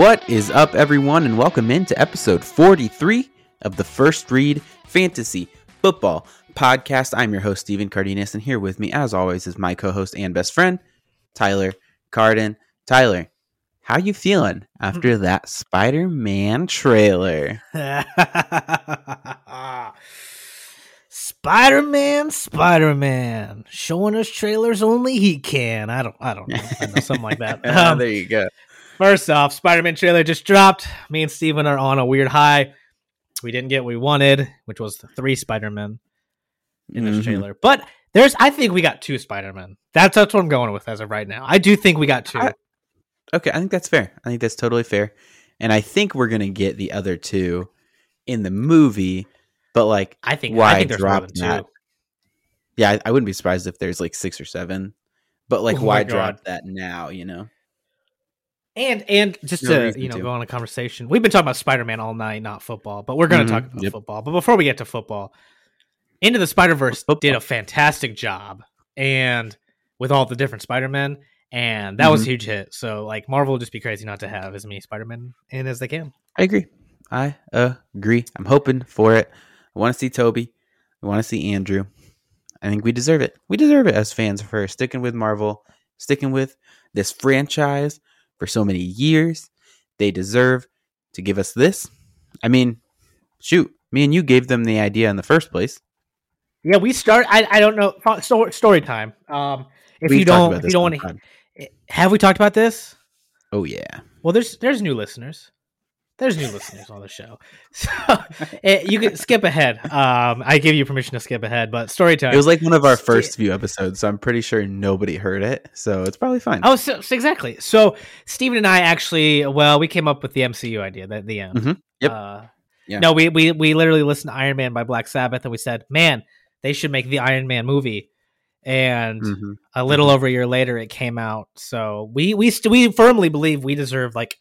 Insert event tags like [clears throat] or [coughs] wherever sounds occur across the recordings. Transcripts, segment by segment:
What is up, everyone, and welcome into episode 43 of the First Read Fantasy Football Podcast. I'm your host, Stephen Cardenas, and here with me, as always, is my co-host and best friend, Tyler Carden. Tyler, how you feeling after that Spider-Man trailer? [laughs] Spider Man, Spider Man, showing us trailers only he can. I don't, I don't know, I know something like that. Ah, [laughs] Um, there you go. First off, Spider Man trailer just dropped. Me and Steven are on a weird high. We didn't get what we wanted, which was three Spider Men in this Mhm. trailer. But there's, I think we got two Spider Men. That's that's what I'm going with as of right now. I do think we got two. I- Okay, I think that's fair. I think that's totally fair. And I think we're gonna get the other two in the movie, but like I think why I think drop than two. that? yeah, I, I wouldn't be surprised if there's like six or seven. But like Oh why drop that now, you know? And and just No to you know to. go on a conversation, we've been talking about Spider Man all night, not football, but we're going to mm-hmm. talk about yep. football. But before we get to football, Into the Spider Verse did a fantastic job, and with all the different Spider Men, and that was a huge hit. So like Marvel would just be crazy not to have as many Spider Men in as they can. I agree. I agree. I'm hoping for it. I want to see Tobey. I want to see Andrew. I think we deserve it. We deserve it as fans for sticking with Marvel, sticking with this franchise for so many years. They deserve to give us this. I mean, shoot, me and you gave them the idea in the first place. Yeah, we start. I, I don't know story, story time. Um, if We've you don't, if you don't want to, have we talked about this? Oh yeah. Well, there's there's new listeners. There's new listeners on the show, [laughs] so eh, you can skip ahead. Um, I give you permission to skip ahead, but story time. It was like one of our first few episodes, so I'm pretty sure nobody heard it. So it's probably fine. oh, so, so exactly. So Steven and I actually, well, we came up with the MCU idea at the end. Mhm. Yep. Uh, Yeah. No, we we we literally listened to Iron Man by Black Sabbath, and we said, man, they should make the Iron Man movie. And Mhm. a little over a year later, it came out. So we we st- we firmly believe we deserve like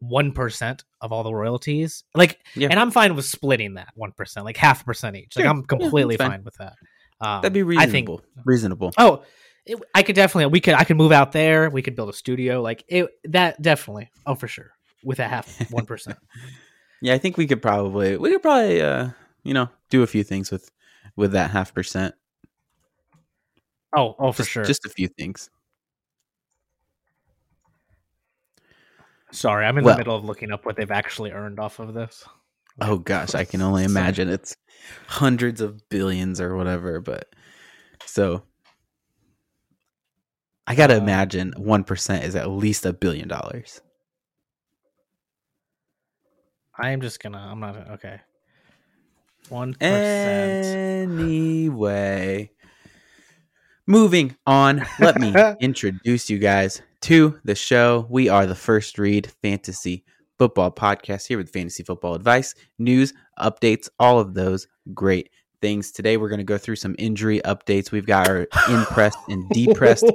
one percent of all the royalties. Like, Yeah. and I'm fine with splitting that one percent, like half a percent each. Like, Sure. I'm completely that's fine. fine. with that. Um, That'd be I think. reasonable. reasonable. Oh, it, I could definitely. We could. I could move out there. We could build a studio. Like it. That definitely. Oh, for sure. With a half [laughs] one percent. Yeah, I think we could probably we could probably uh you know do a few things with with that half percent. Oh, oh, for just, sure. Just a few things. Sorry, I'm in Well- the middle of looking up what they've actually earned off of this. Oh gosh, I can only [laughs] imagine it's hundreds of billions or whatever. But so I gotta Uh, imagine one percent is at least a billion dollars. I am just gonna. I'm not okay. One Eh. Anyway, moving on. Let me [laughs] introduce you guys to the show. We are the First Read Fantasy Football Podcast here with fantasy football advice, news, updates, all of those great things. Today, we're going to go through some injury updates. We've got our impressed and [laughs] depressed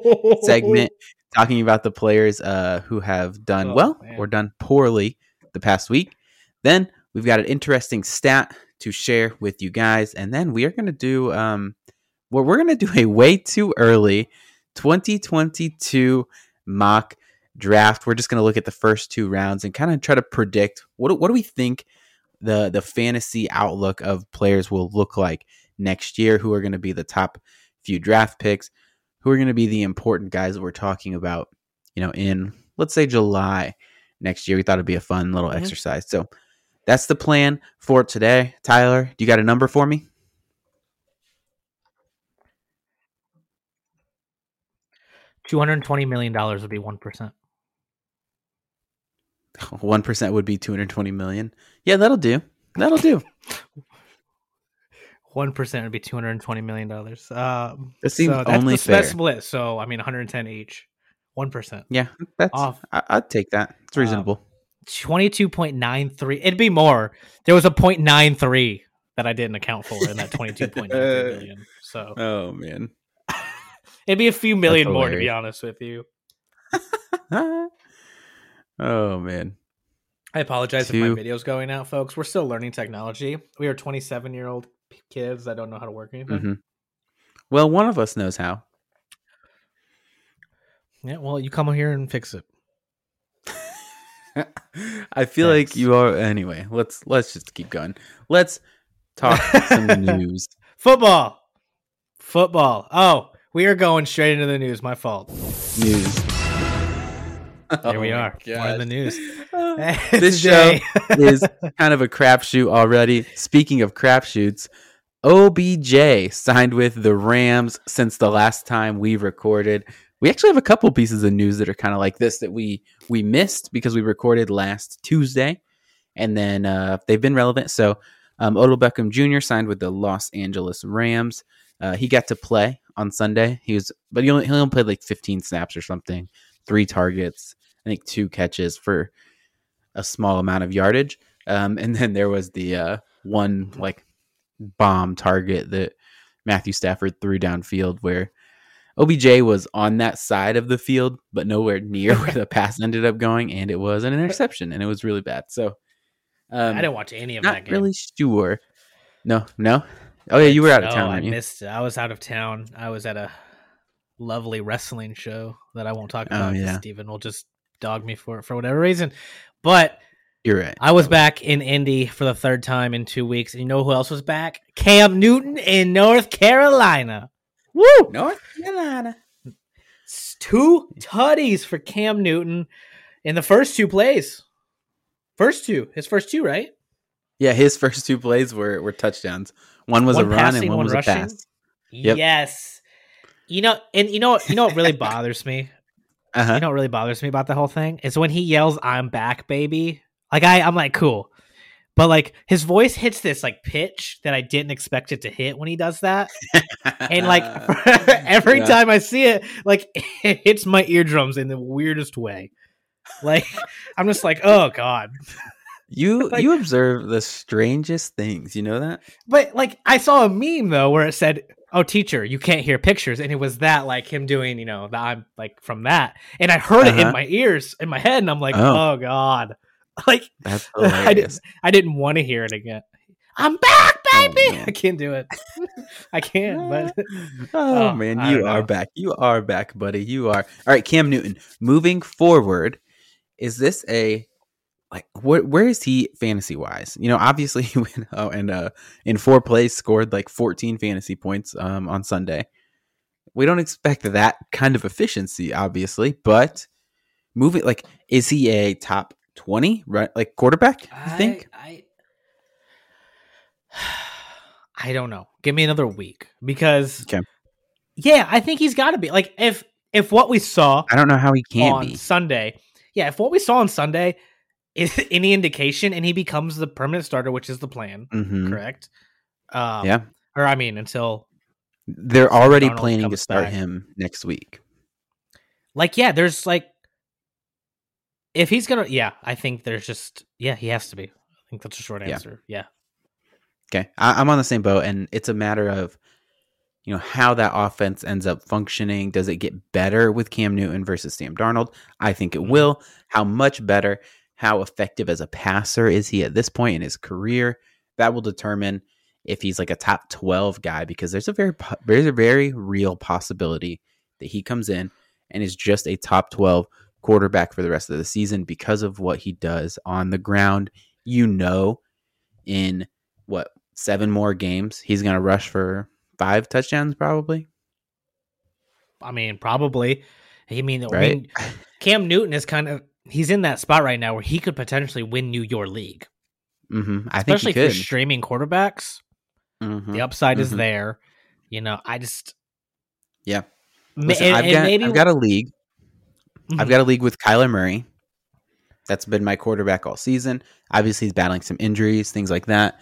segment talking about the players uh, who have done Oh, well man. or done poorly the past week. Then we've got an interesting stat to share with you guys, and then we are going to do um, well, we're going to do a way too early 2022 mock draft. We're just going to look at the first two rounds and kind of try to predict what what do we think the the fantasy outlook of players will look like next year. Who are going to be the top few draft picks? Who are going to be the important guys that we're talking about? You know, in let's say July next year. We thought it'd be a fun little Mhm. exercise. So that's the plan for today. Tyler, do you got a number for me? Two hundred twenty million dollars would be one percent. [laughs] One percent would be two hundred twenty million. Yeah, that'll do. That'll do. [laughs] One percent would be two hundred twenty million dollars. Um, That seems so only the, that's fair. split. So I mean, one hundred ten each. One percent. Yeah, that's. Off. I, I'd take that. It's Um, reasonable. Nine three. It'd be more. There was a point nine three that I didn't account for in that twenty-two point nine three [laughs] million. So oh man. It'd be a few million more to be honest with you. [laughs] oh man. I apologize if Two. my video's going out, folks. We're still learning technology. We are 27 year old kids that don't know how to work anything. hmm Well, one of us knows how. Yeah, well, you come here and fix it. [laughs] I feel Thanks. like you are anyway. Let's let's just keep going. Let's talk some [laughs] news. Football. Football. Oh, we are going straight into the news. My fault. News. Here we Oh are. More in the news. [laughs] [laughs] This show is kind of a crapshoot already. Speaking of crapshoots, OBJ signed with the Rams since the last time we recorded. We actually have a couple pieces of news that are kind of like this that we we missed because we recorded last Tuesday, and then uh, they've been relevant. So, um, Odell Beckham Jr. signed with the Los Angeles Rams. Uh, he got to play on Sunday. He was, but he only he only played like 15 snaps or something, three targets, I think two catches for a small amount of yardage. Um, and then there was the uh, one like bomb target that Matthew Stafford threw downfield where OBJ was on that side of the field, but nowhere near [laughs] where the pass ended up going, and it was an interception, and it was really bad. So um, I didn't watch any of not that game. really sure. No, no. Oh yeah, you were out of No, town, I you? missed it. I was out of town. I was at a lovely wrestling show that I won't talk oh, about. Oh, yeah. Steven will just dog me for it for whatever reason. But You're right. I was back in Indy for the third time in two weeks. And you know who else was back? Cam Newton in North Carolina. Woo! North Carolina. It's two tutties for Cam Newton in the first two plays. First two. His first two, right? Yeah, his [laughs] first two plays were were touchdowns. One was One a run passing, and one, one was rushing? a pass. Yep. Yes. You know, and you know what you know what really [laughs] bothers me? Uh-huh. You know what really bothers me about the whole thing is when he yells, "I'm back, baby." Like I, I'm like, cool, but like his voice hits this like pitch that I didn't expect it to hit when he does that, and like [laughs] every Yeah. time I see it, like it hits my eardrums in the weirdest way. Like I'm just like, oh god. You [laughs] like- you observe the strangest things. You know that? But like I saw a meme though where it said, "Oh, teacher, you can't hear pictures," and it was that like him doing, you know, the I'm like from that, and I heard it in Uh-huh. my ears, in my head, and I'm like, Oh. "Oh God!" [laughs] Like That's [laughs] I didn't, I didn't want to hear it again. I'm back, Oh, baby. man. I can't do it. I can't. But oh, Oh, man, you are know. back. You are back, buddy. You are. All right, Cam Newton. Moving forward, is this a like where where is he fantasy wise? You know, obviously [laughs] he went oh and uh in four plays scored like 14 fantasy points um on Sunday. We don't expect that kind of efficiency, obviously, but moving like is he a top 20 right like quarterback, you think? I, [sighs] I don't know. Give me another week because Okay. yeah, I think he's got to be like if if what we saw I don't know how he can on be. Sunday. Yeah, if what we saw on Sunday [laughs] any indication and he becomes the permanent starter, which is the plan, Mhm. correct? Um, Yeah. Or I mean, until They're already Darnold planning to start back. him next week. like yeah, there's like if he's gonna yeah, I think there's just yeah, he has to be. I think that's a short answer. Yeah. Okay, I, I'm on the same boat, and it's a matter of you know how that offense ends up functioning. Does it get better with Cam Newton versus Sam Darnold? I think it Mhm. will. How much better? How effective as a passer is he at this point in his career? That will determine if he's like a top 12 guy because there's a very there's a very real possibility that he comes in and is just a top 12 quarterback for the rest of the season because of what he does on the ground. You know, in what seven more games, he's going to rush for five touchdowns probably. I mean, probably. I mean, I mean, Cam Newton is kind of he's in that spot right now where he could potentially win you your league, hmm I especially think he for streaming quarterbacks. Mhm. The upside is Mhm. there. You know, I just Yeah. Listen, and- I've and got maybe I've got a league. I've got a league with Kyler Murray. That's been my quarterback all season. Obviously, he's battling some injuries, things like that.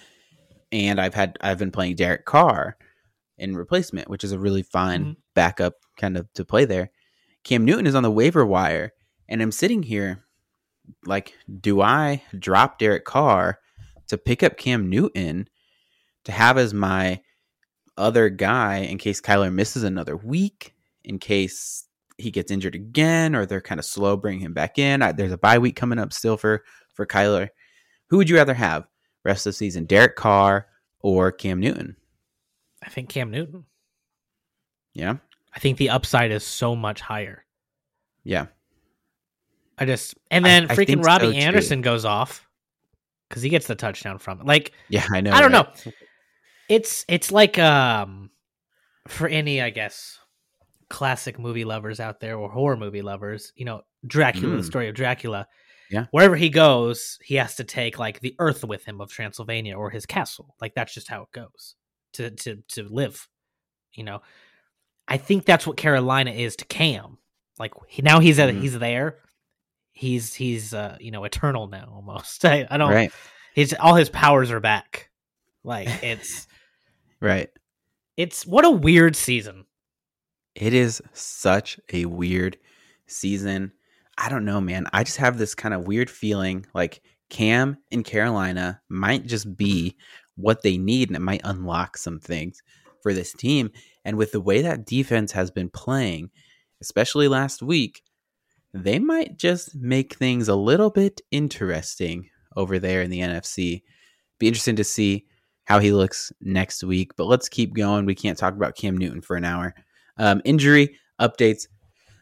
And I've had I've been playing Derek Carr in replacement, which is a really fine Mhm. backup kind of to play there. Cam Newton is on the waiver wire, and I'm sitting here like, do I drop Derek Carr to pick up Cam Newton to have as my other guy in case Kyler misses another week, in case he gets injured again, or they're kind of slow bringing him back in. I, there's a bye week coming up still for for Kyler. Who would you rather have rest of the season, Derek Carr or Cam Newton? I think Cam Newton. Yeah, I think the upside is so much higher. yeah. I just and then I freaking Robbie so. Anderson goes off because he gets the touchdown from it. Like Yeah, I know. I don't right? know. It's it's like um for any I guess classic movie lovers out there or horror movie lovers, you know, Dracula, the Mm. story of Dracula. Yeah. Wherever he goes, he has to take like the earth with him of Transylvania or his castle. Like that's just how it goes to to to live. You know. I think that's what Carolina is to Cam. Like he, now he's at Mhm. he's there. He's he's uh you know eternal now almost. [laughs] I, I don't Right, his all his powers are back. Like [laughs] it's right. it's what a weird season. It is such a weird season. I don't know, man. I just have this kind of weird feeling like Cam in Carolina might just be what they need and it might unlock some things for this team. And with the way that defense has been playing, especially last week, they might just make things a little bit interesting over there in the NFC. Be interesting to see how he looks next week. But let's keep going. We can't talk about Cam Newton for an hour. Um, injury updates.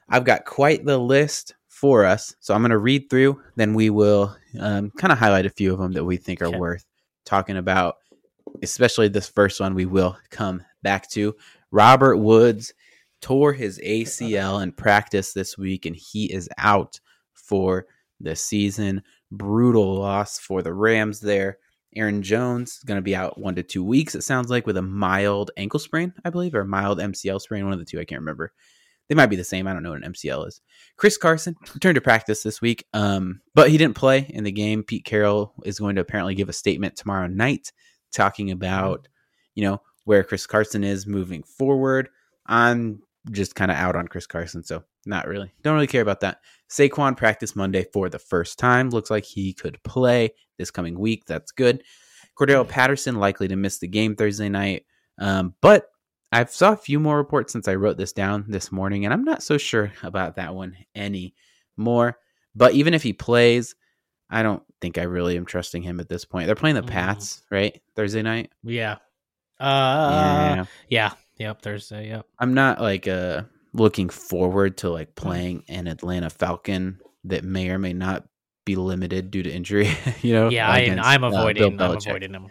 I've got quite the list for us. So I'm going to read through, then we will um, kind of highlight a few of them that we think are Okay. worth talking about. Especially this first one, we will come back to. Robert Woods tore his ACL in practice this week, and he is out for the season. Brutal loss for the Rams there. Aaron Jones is going to be out one to two weeks, it sounds like, with a mild ankle sprain, I believe, or mild MCL sprain, one of the two. I can't remember. They might be the same. I don't know what an MCL is. Chris Carson [laughs] returned to practice this week, um, but he didn't play in the game. Pete Carroll is going to apparently give a statement tomorrow night talking about, you know, where Chris Carson is moving forward. I'm just kind of out on Chris Carson, so not really. Don't really care about that. Saquon practiced Monday for the first time. Looks like he could play this coming week. That's good. Cordell Patterson likely to miss the game Thursday night. Um, but I've saw a few more reports since I wrote this down this morning, and I'm not so sure about that one anymore. But even if he plays, I don't think I really am trusting him at this point. They're playing the Mhm. Pats, right? Thursday night. Yeah. Uh yeah. yeah. Yep, Thursday, yep. I'm not like uh looking forward to like playing an Atlanta Falcon that may or may not be limited due to injury. [laughs] you know, Yeah, I, against, I'm uh, avoiding I'm avoiding him.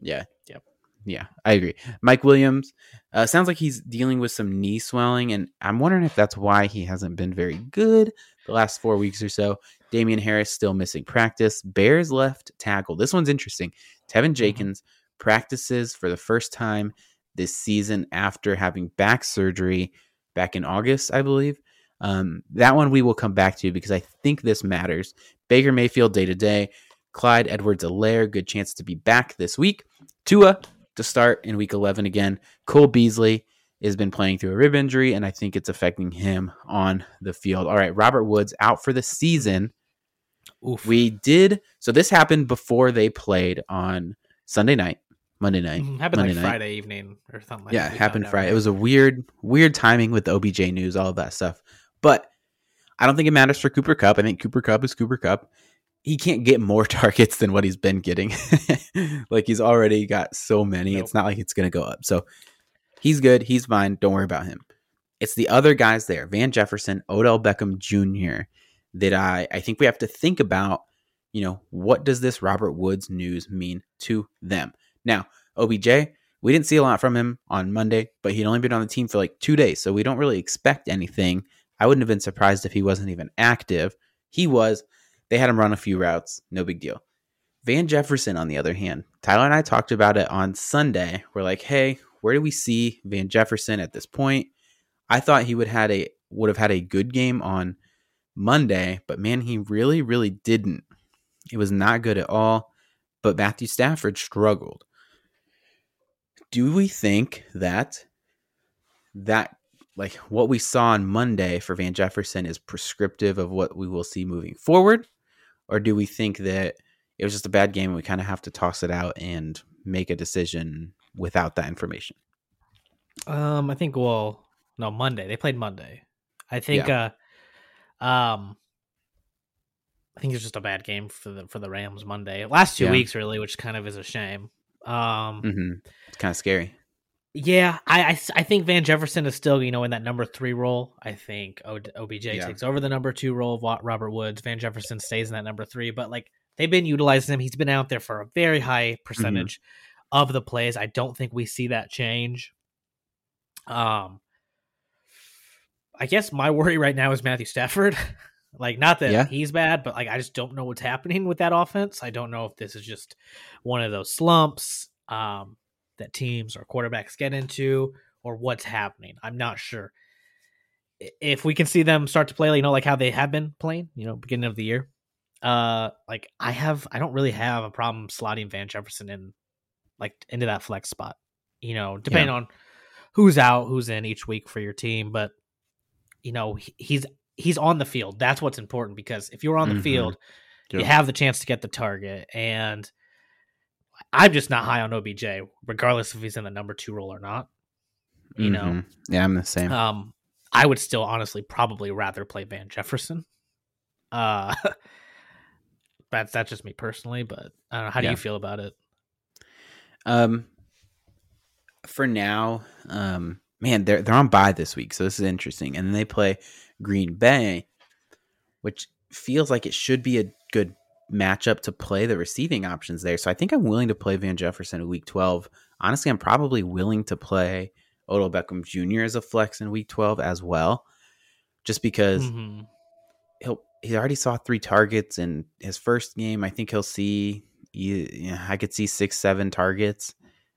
Yeah. Yep. Yeah, I agree. Mike Williams uh, sounds like he's dealing with some knee swelling, and I'm wondering if that's why he hasn't been very good the last four weeks or so. Damien Harris still missing practice. Bears left tackle. This one's interesting. Teven Jenkins practices for the first time this season after having back surgery back in August, I believe. Um, that one we will come back to because I think this matters. Baker Mayfield day to day. Clyde Edwards-Helaire, good chance to be back this week. Tua to start in week 11 again. Cole Beasley has been playing through a rib injury, and I think it's affecting him on the field. All right, Robert Woods out for the season. Oof. We did so. This happened before they played on Sunday night, Monday night. Mhm, happened Monday like night. Friday evening or something like yeah, that. happened Friday. right? It was a weird, weird timing with the OBJ news, all of that stuff. But I don't think it matters for Cooper Kupp. I think Cooper Kupp is Cooper Kupp. He can't get more [laughs] targets than what he's been getting. [laughs] like he's already got so many. Nope. It's not like it's going to go up. So he's good. He's fine. Don't worry about him. It's the other guys there, Van Jefferson, Odell Beckham Jr., that I, I think we have to think about, you know, what does this Robert Woods news mean to them? Now, OBJ, we didn't see a lot from him on Monday, but he'd only been on the team for like two days, so we don't really expect anything. I wouldn't have been surprised if he wasn't even active. He was. They had him run a few routes, no big deal. Van Jefferson, on the other hand, Tyler and I talked about it on Sunday. We're like, hey, where do we see Van Jefferson at this point? I thought he would had a would have had a good game on Monday, but man, he really, really didn't. It was not good at all. But Matthew Stafford struggled. Do we think that that like what we saw on Monday for Van Jefferson is prescriptive of what we will see moving forward? Or do we think that it was just a bad game and we kind of have to toss it out and make a decision without that information? Um, I think well, no, Monday. They played Monday. I think uh um I think it's just a bad game for the for the Rams Monday. Last two Yeah. weeks really, which kind of is a shame. Um hmm It's kind of scary. Yeah, I, I, I think Van Jefferson is still you know in that number three role. I think o, OBJ Yeah. takes over the number two role of Robert Woods. Van Jefferson stays in that number three, but like they've been utilizing him. He's been out there for a very high percentage of the plays. I don't think we see that change. Um, I guess my worry right now is Matthew Stafford. [laughs] like, not that Yeah. he's bad, but like I just don't know what's happening with that offense. I don't know if this is just one of those slumps um, that teams or quarterbacks get into, or what's happening. I'm not sure. If we can see them start to play, you know, like how they have been playing, you know, beginning of the year, uh, like I have, I don't really have a problem slotting Van Jefferson in, like into that flex spot. You know, depending on who's out, who's in each week for your team, but you know, he's he's on the field. That's what's important because if you're on the Mhm. field, you have the chance to get the target. And I'm just not high on OBJ, regardless if he's in the number two role or not. You know, Mhm. Yeah, I'm the same. um, I would still honestly probably rather play Van Jefferson. Uh, [laughs] that's that's just me personally, but I don't know. How do Yeah. you feel about it? Um, for now, um, man, they're they're on bye this week, so this is interesting. And then they play Green Bay, which feels like it should be a good matchup to play the receiving options there. So I think I'm willing to play Van Jefferson in Week 12. Honestly, I'm probably willing to play Odell Beckham Jr. as a flex in Week 12 as well, just because Mhm. he'll he already saw three targets in his first game. I think he'll see. You, yeah, I could see six, seven targets,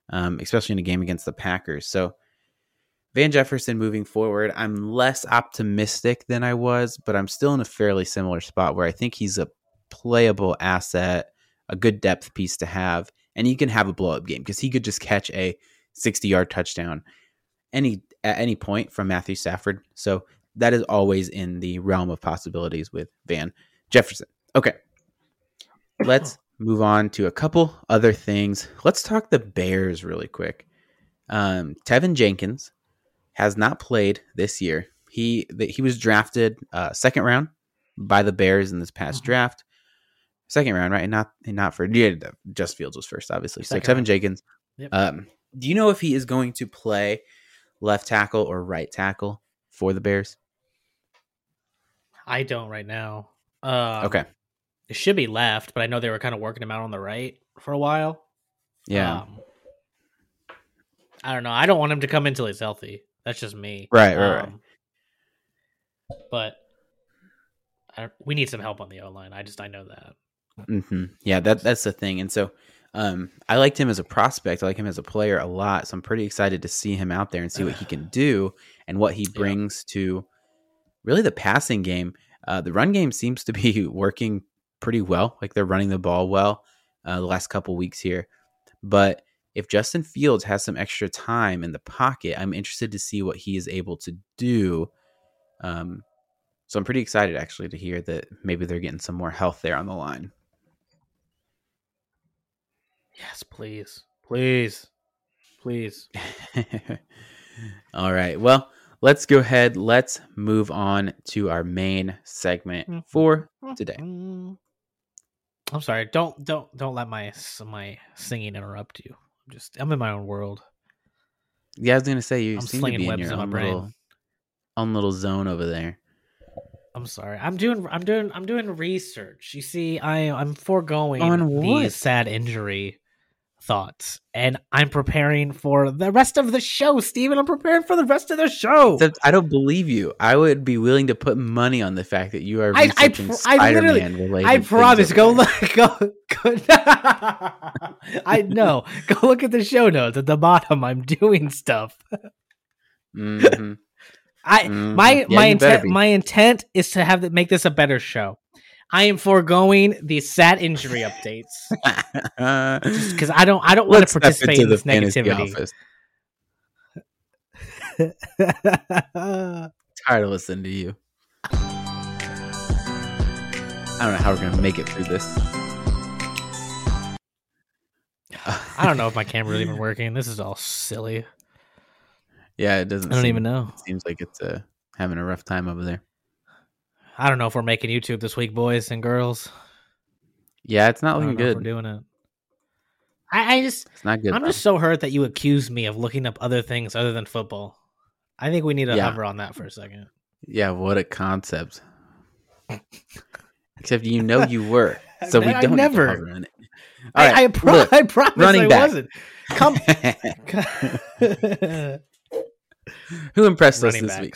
um, especially in a game against the Packers. So Van Jefferson moving forward, I'm less optimistic than I was, but I'm still in a fairly similar spot where I think he's a playable asset, a good depth piece to have, and he can have a blow up game because he could just catch a 60 yard touchdown any at any point from Matthew Stafford. So that is always in the realm of possibilities with Van Jefferson. Okay. Let's move on to a couple other things. Let's talk the Bears really quick. Um, Teven Jenkins has not played this year. He the, he was drafted uh, second round by the Bears in this past Mhm. draft. Second round, right? And not and not for yeah, just Fields was first, obviously. So Second Teven round. Jenkins. Yep. Um, do you know if he is going to play left tackle or right tackle for the Bears? I don't right now. Um, okay. it should be left, but I know they were kind of working him out on the right for a while. Yeah. Um, I don't know. I don't want him to come until he's healthy. That's just me. Right, right, right. Um, But I we need some help on the O line. I just I know that. hmm Yeah, that that's the thing. And so um, I liked him as a prospect. I like him as a player a lot. So I'm pretty excited to see him out there and see what he can [sighs] do and what he brings to really the passing game. Uh, the run game seems to be [laughs] working pretty well. Like they're running the ball well uh, the last couple weeks here. But if Justin Fields has some extra time in the pocket, I'm interested to see what he is able to do. Um, so I'm pretty excited actually to hear that maybe they're getting some more health there on the line. Yes, please, please, please. [laughs] All right. Well, let's go ahead. Let's move on to our main segment for today. [laughs] I'm sorry. Don't don't don't let my my singing interrupt you. I'm just I'm in my own world. Yeah, I was gonna say you I'm seem to be in your own little, own little zone over there. I'm sorry. I'm doing I'm doing I'm doing research. You see, I I'm foregoing On what? these sad injury thoughts. And I'm preparing for the rest of the show, Steven. I'm preparing for the rest of the show. Except I don't believe you. I would be willing to put money on the fact that you are I- I pr- I literally- Spider-Man related. I promise. Go look. Go. go [laughs] I know. Go look at the show notes at the bottom. I'm doing stuff. Mhm. [laughs] I Mhm. my Yeah, my intent my intent is to have make this a better show. I am foregoing the sad injury updates [laughs] because I don't I don't want to participate in this negativity. [laughs] Tired of listening to you. I don't know how we're gonna make it through this. I don't know if my [laughs] camera is even working. This is all silly. Yeah, it doesn't. I don't seem- even know. It seems like it's uh, having a rough time over there. I don't know if we're making YouTube this week, boys and girls. Yeah, it's not looking good. we're doing it. I, I just It's not good. I'm bro. just so hurt that you accused me of looking up other things other than football. I think we need to Yeah. hover on that for a second. Yeah, what a concept. Except you know you were, [laughs] so we don't never- Need to hover on it. All right, I, I, pro- look, I promise running I back. wasn't. Come. [laughs] [laughs] who impressed us running this week?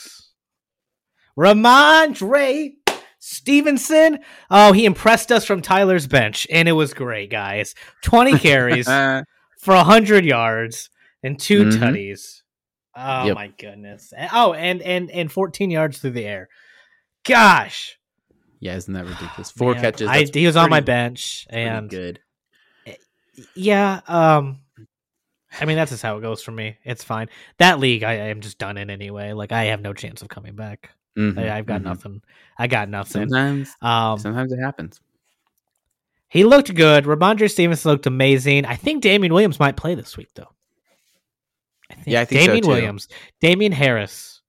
Rhamondre Stevenson. Oh, he impressed us from Tyler's bench, and it was great, guys. 20 [laughs] carries for 100 yards and 2 Mhm. tutties. Oh Yep. my goodness. Oh, and and and 14 yards through the air. Gosh. yeah, isn't that ridiculous? Four Man, catches. I, he was on my bench and good. yeah, um I mean that's just how it goes for me. It's fine. That league I, I am just done in anyway. Like I have no chance of coming back. Mhm, I, I've got mhm. nothing. I got nothing. Sometimes, Um, sometimes it happens. he looked good. Rhamondre Stevenson looked amazing. I think Damien Williams might play this week, though. I think Yeah, I think so, Damian too. Williams, Damien Harris.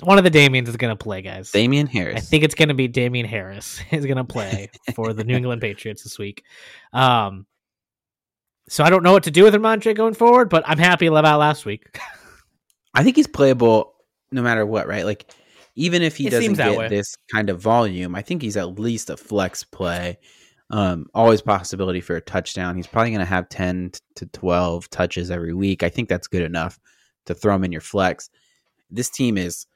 One of the Damians is going to play, guys. Damien Harris. I think it's going to be Damien Harris [laughs] is going to play for the New England Patriots this week. Um, so I don't know what to do with Rhamondre going forward, but I'm happy about last week. [laughs] I think he's playable no matter what, right? Like even if he It doesn't get way. this kind of volume, I think he's at least a flex play. Um, always possibility for a touchdown. He's probably going to have 10 to 12 touches every week. I think that's good enough to throw him in your flex. This team is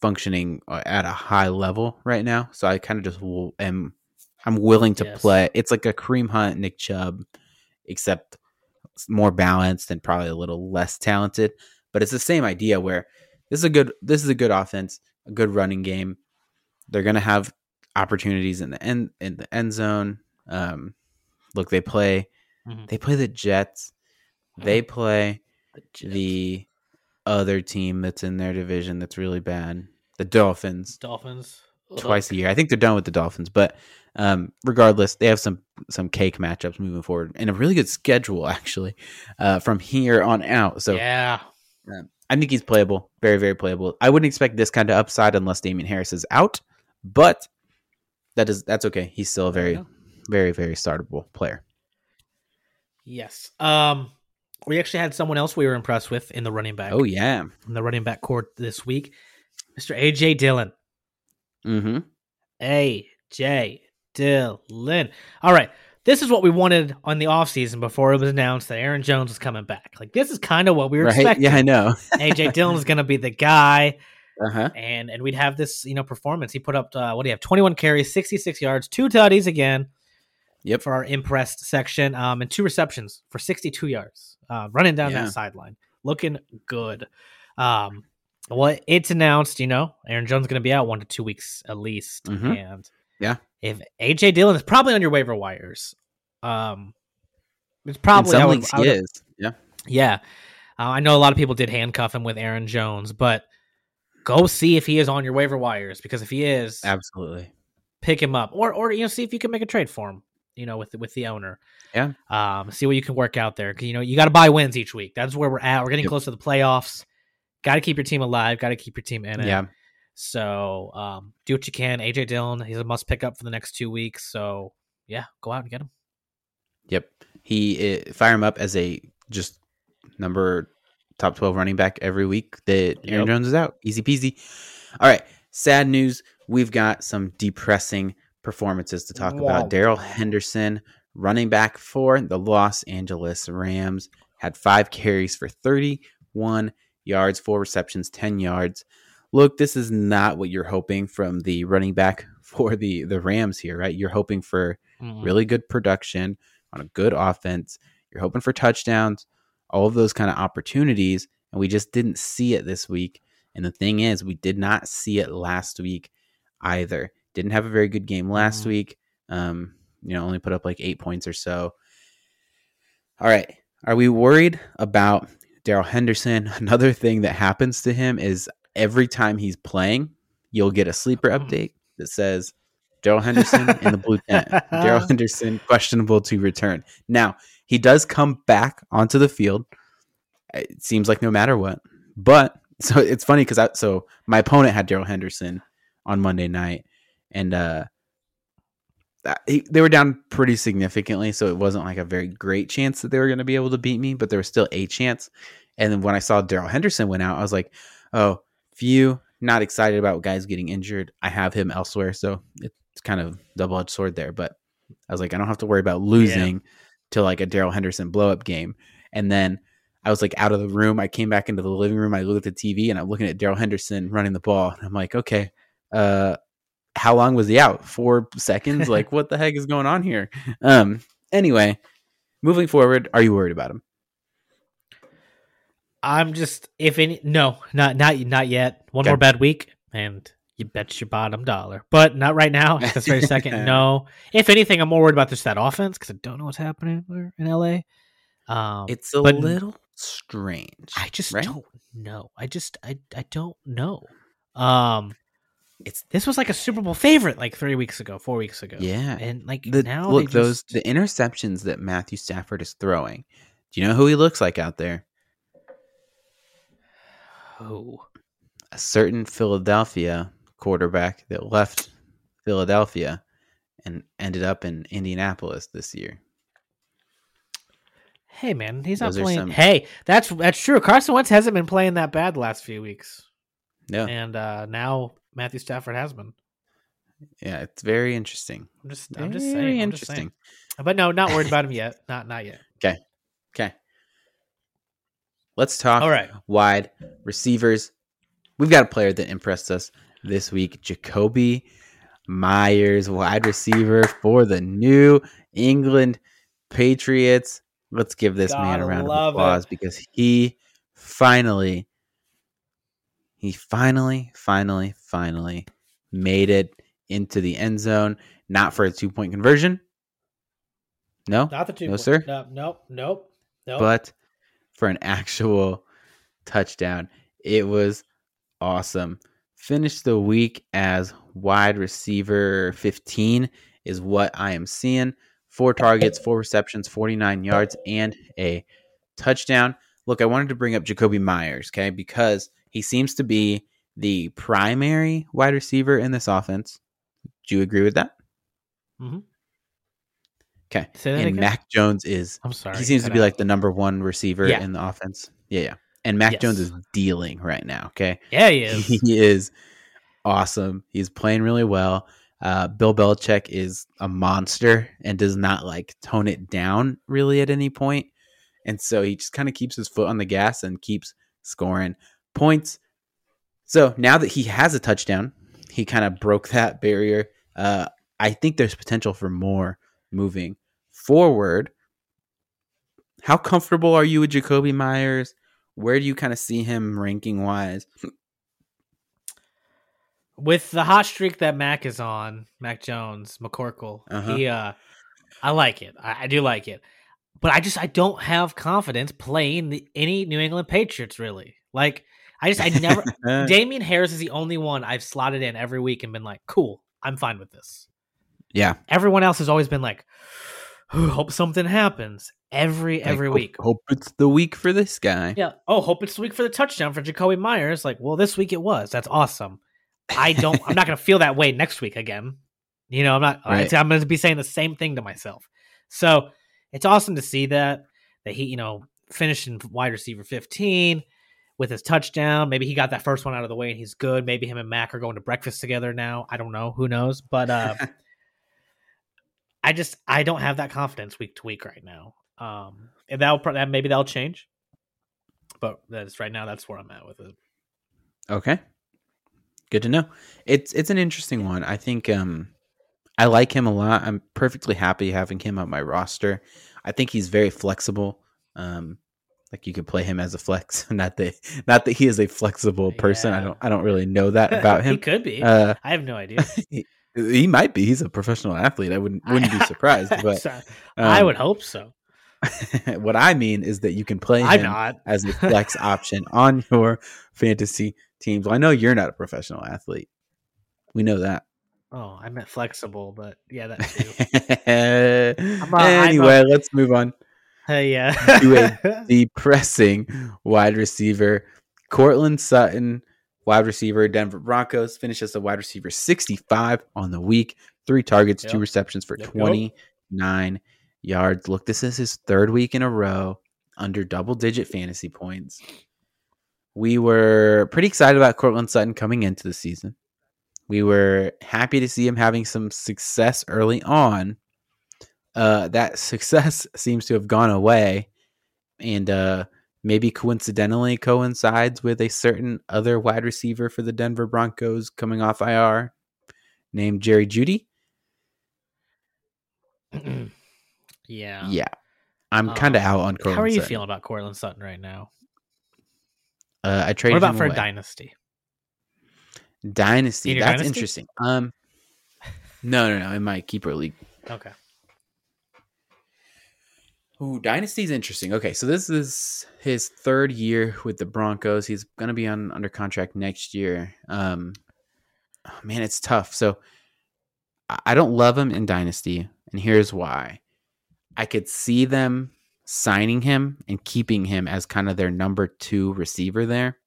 functioning uh, at a high level right now, so I kind of just will, am I'm willing to Yes. play. It's like a Kareem Hunt, Nick Chubb, except more balanced and probably a little less talented. But it's the same idea where this is a good this is a good offense, a good running game. They're gonna have opportunities in the end in the end zone. Um, look, they play Mhm. they play the Jets. They play the other team that's in their division that's really bad, the Dolphins Dolphins twice a year. I think they're done with the Dolphins, but um, regardless, they have some some cake matchups moving forward and a really good schedule [laughs] actually uh, from here on out. So yeah, I think he's playable, very very playable. I wouldn't expect this kind of upside unless Damien Harris is out, but that is that's okay. He's still a very very very startable player. yes. Um, we actually had someone else we were impressed with in the running back. Oh yeah, in the running back court this week, Mr. AJ Dillon. mm-hmm. AJ Dillon. All right. This is what we wanted on the offseason before it was announced that Aaron Jones was coming back. Like this is kind of what we were right. expecting. Yeah, I know. [laughs] AJ Dillon is going to be the guy, Uh huh. and and we'd have this you know performance. He put up uh, what do you have? Twenty one carries, sixty six yards, two tutties again. Yep. For our impressed section, um, and two receptions for sixty two yards, uh, running down Yeah. that sideline, looking good. Um, well, it's announced, you know, Aaron Jones is going to be out one to two weeks at least, Mhm. and Yeah. If AJ Dillon is probably on your waiver wires, um, it's probably I some would- he is. Yeah. yeah, uh, I know a lot of people did handcuff him with Aaron Jones, but go see if he is on your waiver wires because if he is, Absolutely. pick him up, or or you know see if you can make a trade for him, you know, with with the owner. Yeah. Um, see what you can work out there. You know, you got to buy wins each week. That's where we're at. We're getting Yep. close to the playoffs. Got to keep your team alive. Got to keep your team in it. Yeah. So um, do what you can. AJ Dillon, he's a must pick up for the next two weeks. So yeah, go out and get him. Yep. He uh, fire him up as a just number top 12 running back every week that Aaron Yep. Jones is out. Easy peasy. All right. Sad news. We've got some depressing performances to talk Wow. about. Darrell Henderson, running back for the Los Angeles Rams, had five carries for 31 yards, four receptions, 10 yards. Look, this is not what you're hoping from the running back [laughs] for the, the Rams here, right? You're hoping for Mm-mm. really good production on a good offense. You're hoping for touchdowns, all of those kind of opportunities, and we just didn't see it this week. And the thing is, we did not see it last week either. Didn't have a very good game last Mhm. week. Um, you know, only put up like eight points or so. All right. Are we worried about Darrell Henderson? [laughs] Another thing that happens to him is every time he's playing, you'll get a sleeper update that says Darrell Henderson in the blue tent. Darrell [laughs] Henderson questionable to return. Now he does come back onto the field. It seems like no matter what, but [laughs] so it's funny because I so my opponent had Darrell Henderson on Monday night, and uh uh, he, they were down pretty significantly, so it wasn't like a very great chance that they were going to be able to beat me, but there was still a chance. And then when I saw Darrell Henderson went out, I was like, oh, phew, not excited about guys getting injured. I have him elsewhere, so it's kind of double edged sword there. But I was like, I don't have to worry about losing yeah. to like a Darrell Henderson blow up game. And then I was like out of the room. I came back into the living room. I looked at the TV and I'm looking at Darrell Henderson running the ball. And I'm like, okay, uh, how long was he out? Four seconds? [laughs] like, what the heck is going on here? Um, anyway, moving forward, are you worried about him? I'm just if any no, not not not yet. One okay. more bad week and you bet your bottom dollar. But not right now. At this very second, [laughs] no. If anything, I'm more worried about just that offense because I don't know what's happening in LA. Um, it's a little strange. I just right? don't know. I just I I don't know. Um, it's this was like a Super Bowl favorite like three weeks ago, four weeks ago. Yeah, and like the, now, look those the interceptions that Matthew Stafford is throwing. Do you know who he looks like out there? Who? A certain Philadelphia quarterback that left Philadelphia and ended up in Indianapolis this year. Hey man, he's not playing. Some... Hey, that's that's true. Carson Wentz hasn't been playing that bad the last few weeks. Yeah, and uh, now Matthew Stafford has been. Yeah, it's very interesting. I'm just, very I'm just saying, interesting. Just saying. But no, not worried about him yet. Not, not yet. [laughs] Okay, okay. Let's talk. All right, wide receivers. We've got a player that impressed us this week, Jakobi Meyers, wide receiver for the New England Patriots. Let's give this Gotta man a round of applause it. because he finally, he finally, finally, finally made it into the end zone. Not for a two point conversion. No, not the two. No, point. sir. No, nope, nope, nope. But for an [laughs] actual touchdown, it was awesome. Finished the week as wide receiver 15 is what I am seeing four targets, four receptions, 49 yards, and a touchdown. Look, I wanted to bring up Jakobi Meyers, okay, because he seems to be the primary wide receiver in this offense. Do you agree with that? Mm-hmm. Okay. and again? Mac Jones is. I'm sorry. He seems to be out. like the number one receiver yeah. in the offense. Yeah, yeah. And Mac yes. Jones is dealing right now. Okay. Yeah, he [laughs] is. He is awesome. He's playing really well. Uh, Bill Belichick is a monster and does not like tone it down really at any point. And so he just kind of keeps his foot on the gas and keeps scoring points. So now that he has a touchdown, he kind of broke that barrier. Uh, I think there's potential for more moving forward. How comfortable are you with Jakobi Meyers? Where do you kind of see him ranking wise? with the hot streak that Mac is on, Mac Jones, McCorkle, uh-huh. he uh I like it. I, I, do like it. But I just I don't have confidence playing the, any New England Patriots really. Like I just I never [laughs] Damien Harris is the only one I've slotted in every week and been like, "Cool, I'm fine with this." Yeah. Everyone else has always been like, "Hope something happens." Every like, every hope, week. Hope it's the week for this guy. Yeah. Oh, hope it's the week for the touchdown for Jakobi Meyers. Like, well, this week it was. That's awesome. I don't. I'm not going to feel that way next week again. You know, I'm not. Right. I'm going to be saying the same thing to myself. So it's awesome to see that that he, you know, finished in wide receiver 15 with his touchdown. Maybe he got that first one out of the way and he's good. Maybe him and Mac are going to breakfast together now. I don't know. Who knows? But uh, [laughs] I just I don't have that confidence week to week right now. Um, and that'll that maybe that'll change. But that's right now. That's where I'm at with it. Okay. Good to know. It's it's an interesting one. I think um I like him a lot. I'm perfectly happy having him on my roster. I think he's very flexible. Um like you could play him as a flex. [laughs] not that not that he is a flexible person. Yeah. I don't I don't really know that [laughs] about him. he could be. Uh, I have no idea. [laughs] he, he, might be. He's a professional athlete. I wouldn't wouldn't be surprised. [laughs] But um, I would hope so. [laughs] what I mean is that you can play I'm him not. as a [laughs] flex option on your fantasy teams. Well, I know you're not a professional athlete. We know that. Oh, I meant flexible, but yeah, that too. anyway, a, let's move on. Uh, yeah. to a depressing wide receiver. Courtland Sutton wide receiver, Denver Broncos, finishes the wide receiver 65 on the week, three targets, Yep. two receptions for Yep, yep. 29 yards. Look, this is his third week in a row under double digit fantasy points. We were pretty excited about Courtland Sutton coming into the season. We were happy to see him having some success early on. Uh, that [laughs] success seems to have gone away, and uh, maybe coincidentally coincides with a certain other wide receiver for the Denver Broncos coming off IR named Jerry Jeudy. [clears throat] yeah. Yeah, I'm kind of Um, out on Courtland. How are you Sutton. feeling about Courtland Sutton right now? Uh, I traded What about him for away. a dynasty? dynasty? In That's dynasty? interesting. Um, no, no, no, in my keeper league. Okay. Ooh, Dynasty's interesting. Okay, so this is his third year with the Broncos. He's going to be on under contract next year. Um, oh, man, it's tough. So I don't love him in Dynasty, and here's why. I could see them signing him and keeping him as kind of their number two receiver there,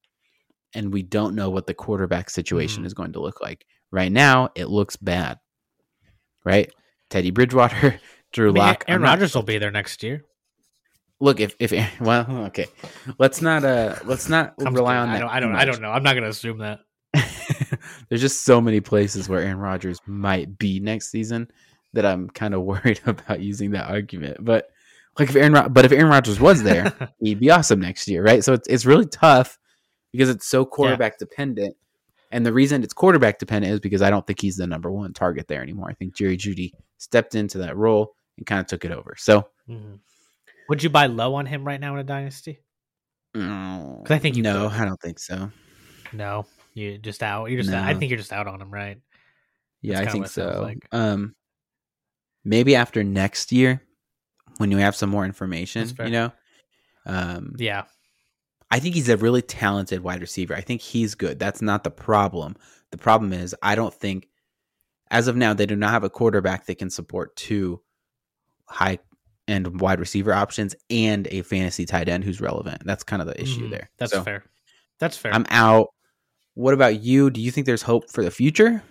and we don't know what the quarterback situation Mhm. is going to look like. Right now, it looks bad. Right, Teddy Bridgewater, Drew I mean, Lock. Aaron Rodgers will be there next year. look if if [laughs] well okay let's not uh let's not I'm rely on that I don't. I don't. I don't know. I'm not going to assume that. [laughs] there's just so many places where Aaron Rodgers might be next season that I'm kind of [laughs] worried about using that argument but like if Aaron Rod- but if Aaron Rodgers was there he'd be awesome next year right so it's it's really tough because it's so quarterback dependent and the reason it's quarterback dependent is because I don't think he's the number one target there anymore I think Jerry Jeudy stepped into that role and kind of took it over so Mhm. Would you buy low on him right now in a dynasty? because I think you no could. I don't think so No, you just out. You're just. Out. I think you're just out on him, right? Yeah, I think what it sounds so. like. Um, maybe after next year, when you have some more information, you know. Um, Yeah. I think he's a really talented wide receiver. I think he's good. That's not the problem. The problem is I don't think, as of now, they do not have a quarterback that can support two high end wide receiver options and a fantasy tight end who's relevant. That's kind of the issue Mhm. there. That's So, fair. That's fair. I'm out. What about you? Do you think there's hope for the future?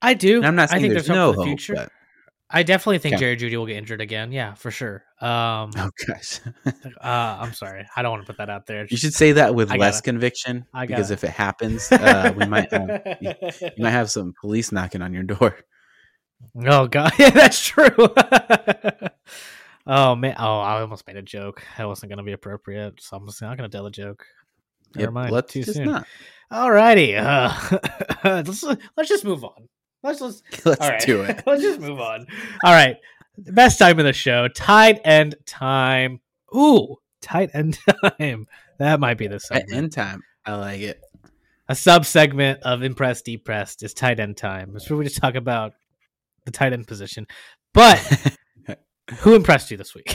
I do. And I'm not I think there's, there's, no hope for the hope, future. but I definitely think Okay. Jerry Jeudy will get injured again. Yeah, for sure. Um, [laughs] oh gosh. uh, I'm sorry. I don't want to put that out there. You should say that with I less gotta- conviction I because if it happens, [laughs] uh, we might uh, you, you might have some police knocking on your door. Oh god, [laughs] yeah, that's true. [laughs] oh man, oh I almost made a joke. That wasn't gonna be appropriate, so I'm just not gonna tell a joke. Never Yep, mind. let's Too just soon. not. Alrighty, uh, [laughs] let's let's just move on. Let's let's Let's all right. do it. let's just move on. All right, best time of the show, tight end time. Ooh, tight end time. That might be the segment. end time, I like it. a sub segment of impressed depressed is tight end time. It's where we just talk about the tight end position. But [laughs] who impressed you this week?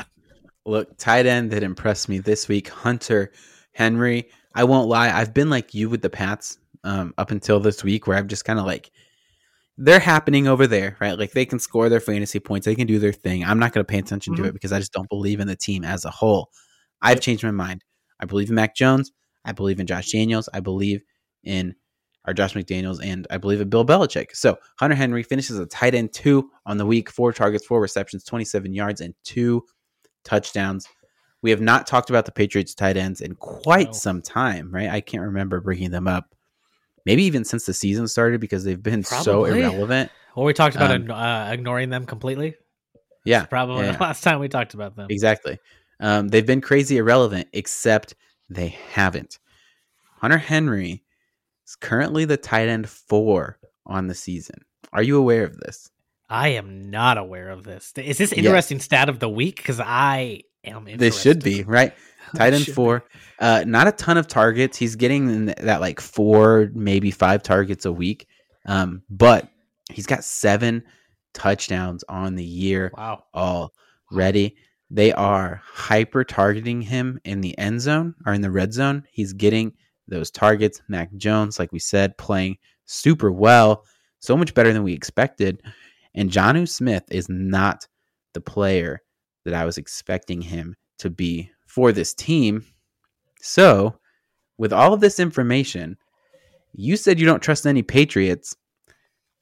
[laughs] Look, tight end that impressed me this week, Hunter Henry. I won't lie, I've been like you with the Pats um, up until this week, where I'm just kind of like, they're happening over there, right? Like they can score their fantasy points, they can do their thing. I'm not going to pay attention to Mhm. it because I just don't believe in the team as a whole. I've changed my mind. I believe in Mac Jones. I believe in Josh Daniels. I believe in our Josh McDaniels, and I believe in Bill Belichick. So Hunter Henry finishes a tight end two on the week, four targets, four receptions, 27 yards, and two touchdowns. We have not talked about the Patriots tight ends in quite No. some time, right? I can't remember bringing them up. Maybe even since the season started because they've been so irrelevant. Well, we talked about Um, uh, ignoring them completely. Yeah, Probably yeah, [laughs] the last time we talked about them. exactly. Um, they've been crazy irrelevant, except they haven't. Hunter Henry is currently the tight end four on the season. Are you aware of this? I am not aware of this. Is this Yes. interesting stat of the week? Because I am. Interested. This should be right. [laughs] Tight end four. Uh, not a ton of targets. He's getting that like four, maybe five targets a week. Um, but he's got seven touchdowns on the year Wow. already. They are hyper targeting him in the end zone or in the red zone. He's getting those targets. Mac Jones, like we said, playing super well, so much better than we expected. And Jonnu Smith is not the player that I was expecting him to be for this team. So with all of this information, you said you don't trust any Patriots.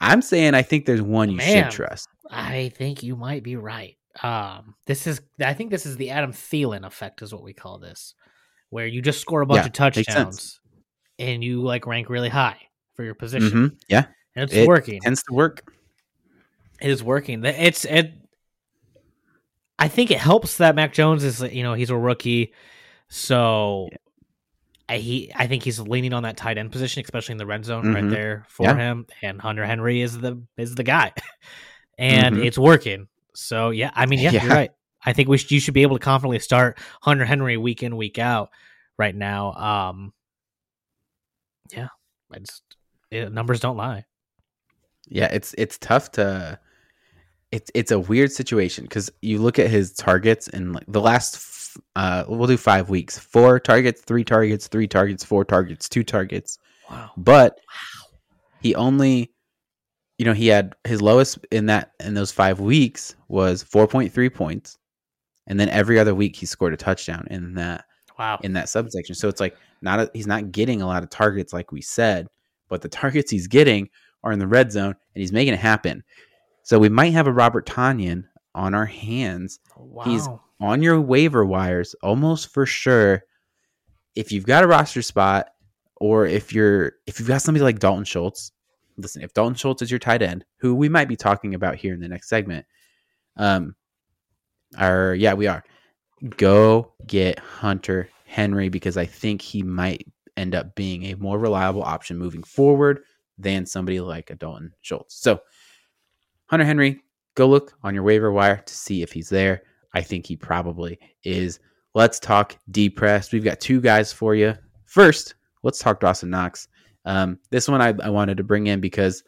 I'm saying I think there's one you Man. should trust. I think you might be right. Um, this is I think this is the Adam Thielen effect, is what we call this, where you just score a bunch Yeah, of touchdowns and you like rank really high for your position, Mhm, Yeah, and it's it working. tends to work. It is working. It's it. I think it helps that Mac Jones is you know he's a rookie, so I, he I think he's leaning on that tight end position, especially in the red zone right Mhm. there for Yeah. him. And Hunter Henry is the is the guy, [laughs] and Mhm. it's working. So yeah, I mean yeah, Yeah. you're right. I think we should, you should be able to confidently start Hunter Henry week in week out right now. Um, yeah, I just it, numbers don't lie. Yeah, it's it's tough to. It's it's a weird situation because you look at his targets and like the last, f- uh, we'll do five weeks: four targets, three targets, three targets, four targets, two targets. Wow. But he only, you know, he had his lowest in that in those five weeks was four point three points, and then every other week he scored a touchdown in that Wow. in that subsection. So it's like not a, he's not getting a lot of targets like we said, but the targets he's getting are in the red zone and he's making it happen. So we might have a Robert Tonyan on our hands wow. he's- on your waiver wires almost for sure. If you've got a roster spot or if you're if you've got somebody like Dalton Schultz, listen, if Dalton Schultz is your tight end, who we might be talking about here in the next segment, um, or yeah, we are. Go get Hunter Henry because I think he might end up being a more reliable option moving forward than somebody like a Dalton Schultz. So, Hunter Henry, go look on your waiver wire to see if he's there. I think he probably is. Let's talk depressed. We've got two guys for you. First, let's talk Dawson Knox. Um, this one I, I wanted to bring in because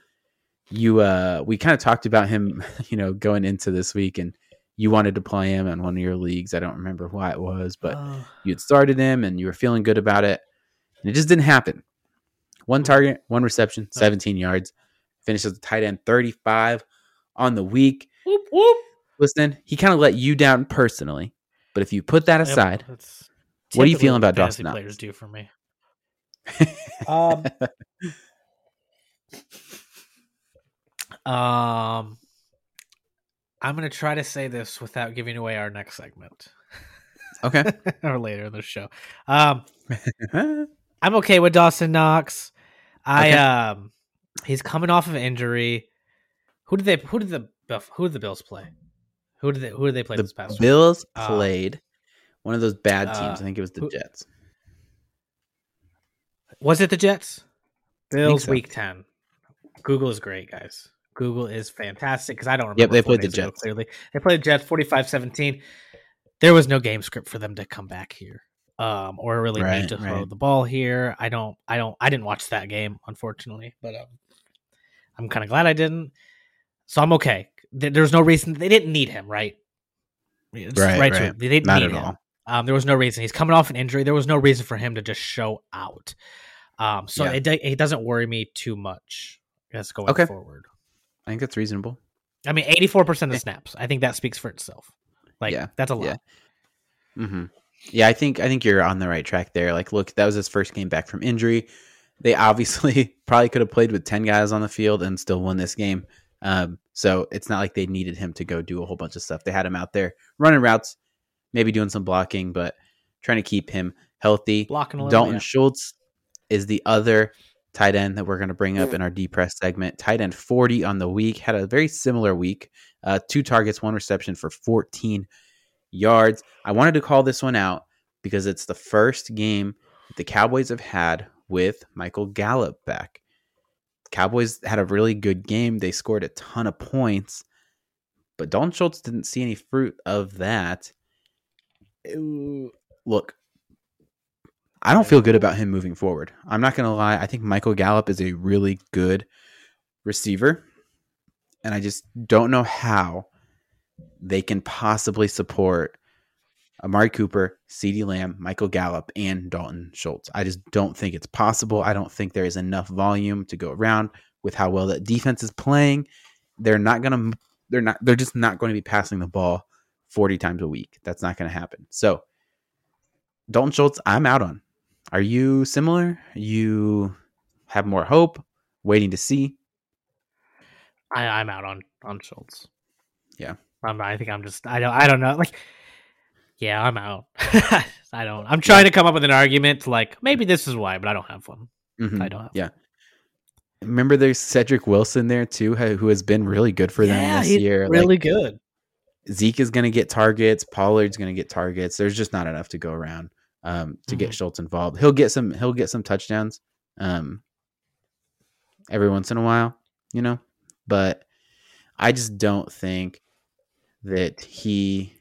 you uh we kind of talked about him, [laughs] you know, going into this week and you wanted to play him in one of your leagues. I don't remember why it was, but Oh. you had started him and you were feeling good about it. And it just didn't happen. One target, one reception, 17 yards. Finishes the tight end 35 on the week. whoop whoop. Listen, he kind of let you down personally. But if you put that aside, that's what are you feeling about Dawson players do for me? [laughs] Um, [laughs] um, I'm gonna try to say this without giving away our next segment okay. [laughs] or later in the show. Um, [laughs] I'm okay with Dawson Knox. I Okay. um, he's coming off of injury. Who did they? Who did the Who did the Bills play? Who did they? Who did they play the this past? Bills Uh, played one of those bad teams. uh, I think it was the who- Jets. Was it the Jets? Bills so. week ten. Google is great, guys. Google is fantastic because I don't remember. Yep, they played the ago, Jets. clearly, they played the Jets 45-17. There was no game script for them to come back here, um, or really Right, need to throw right. the ball here. I don't. I don't. I didn't watch that game, unfortunately, but um, I'm kind of glad I didn't. So I'm okay. There- There's no reason they didn't need him, right? It's Right, right. right. They didn't Not need at him. all. Um, there was no reason. He's coming off an injury. There was no reason for him to just show out. Um, so Yeah. it, it doesn't worry me too much. Yes, going Okay. forward. I think that's reasonable. I mean, eighty-four percent of the snaps. I think that speaks for itself. Like Yeah, that's a lot. yeah. hmm Yeah, I think I think you're on the right track there. Like, look, that was his first game back from injury. They obviously [laughs] probably could have played with ten guys on the field and still won this game. Um, so it's not like they needed him to go do a whole bunch of stuff. They had him out there running routes, maybe doing some blocking, but trying to keep him healthy. Blocking a little. Dalton yeah. Schultz is the other tight end that we're going to bring up in our depressed segment. Tight end 40 on the week, had a very similar week. Uh, two targets, one reception for 14 yards. I wanted to call this one out because it's the first game the Cowboys have had with Michael Gallup back. Cowboys had a really good game. They scored a ton of points, but Dalton Schultz didn't see any fruit of that. Look, I don't feel good about him moving forward. I'm not going to lie. I think Michael Gallup is a really good receiver, and I just don't know how they can possibly support Amari Cooper, CeeDee Lamb, Michael Gallup, and Dalton Schultz. I just don't think it's possible. I don't think there is enough volume to go around with how well that defense is playing. They're not going to they're not they're just not going to be passing the ball 40 times a week. That's not going to happen. So Dalton Schultz, I'm out on. Are you similar? You have more hope, waiting to see. I, I'm out on on Schultz. Yeah. I'm, I think I'm just I don't I don't know like yeah I'm out. [laughs] I don't. I'm trying to come up with an argument to like maybe this is why, but I don't have one. Mhm. I don't have. Yeah. Remember, there's Cedric Wilson there too, who has been really good for them this he's year. Like, really good. Zeke is going to get targets. Pollard's going to get targets. There's just not enough to go around um, to get Mhm. Schultz involved. He'll get some. He'll get some touchdowns um, every once in a while, you know. But I just don't think that he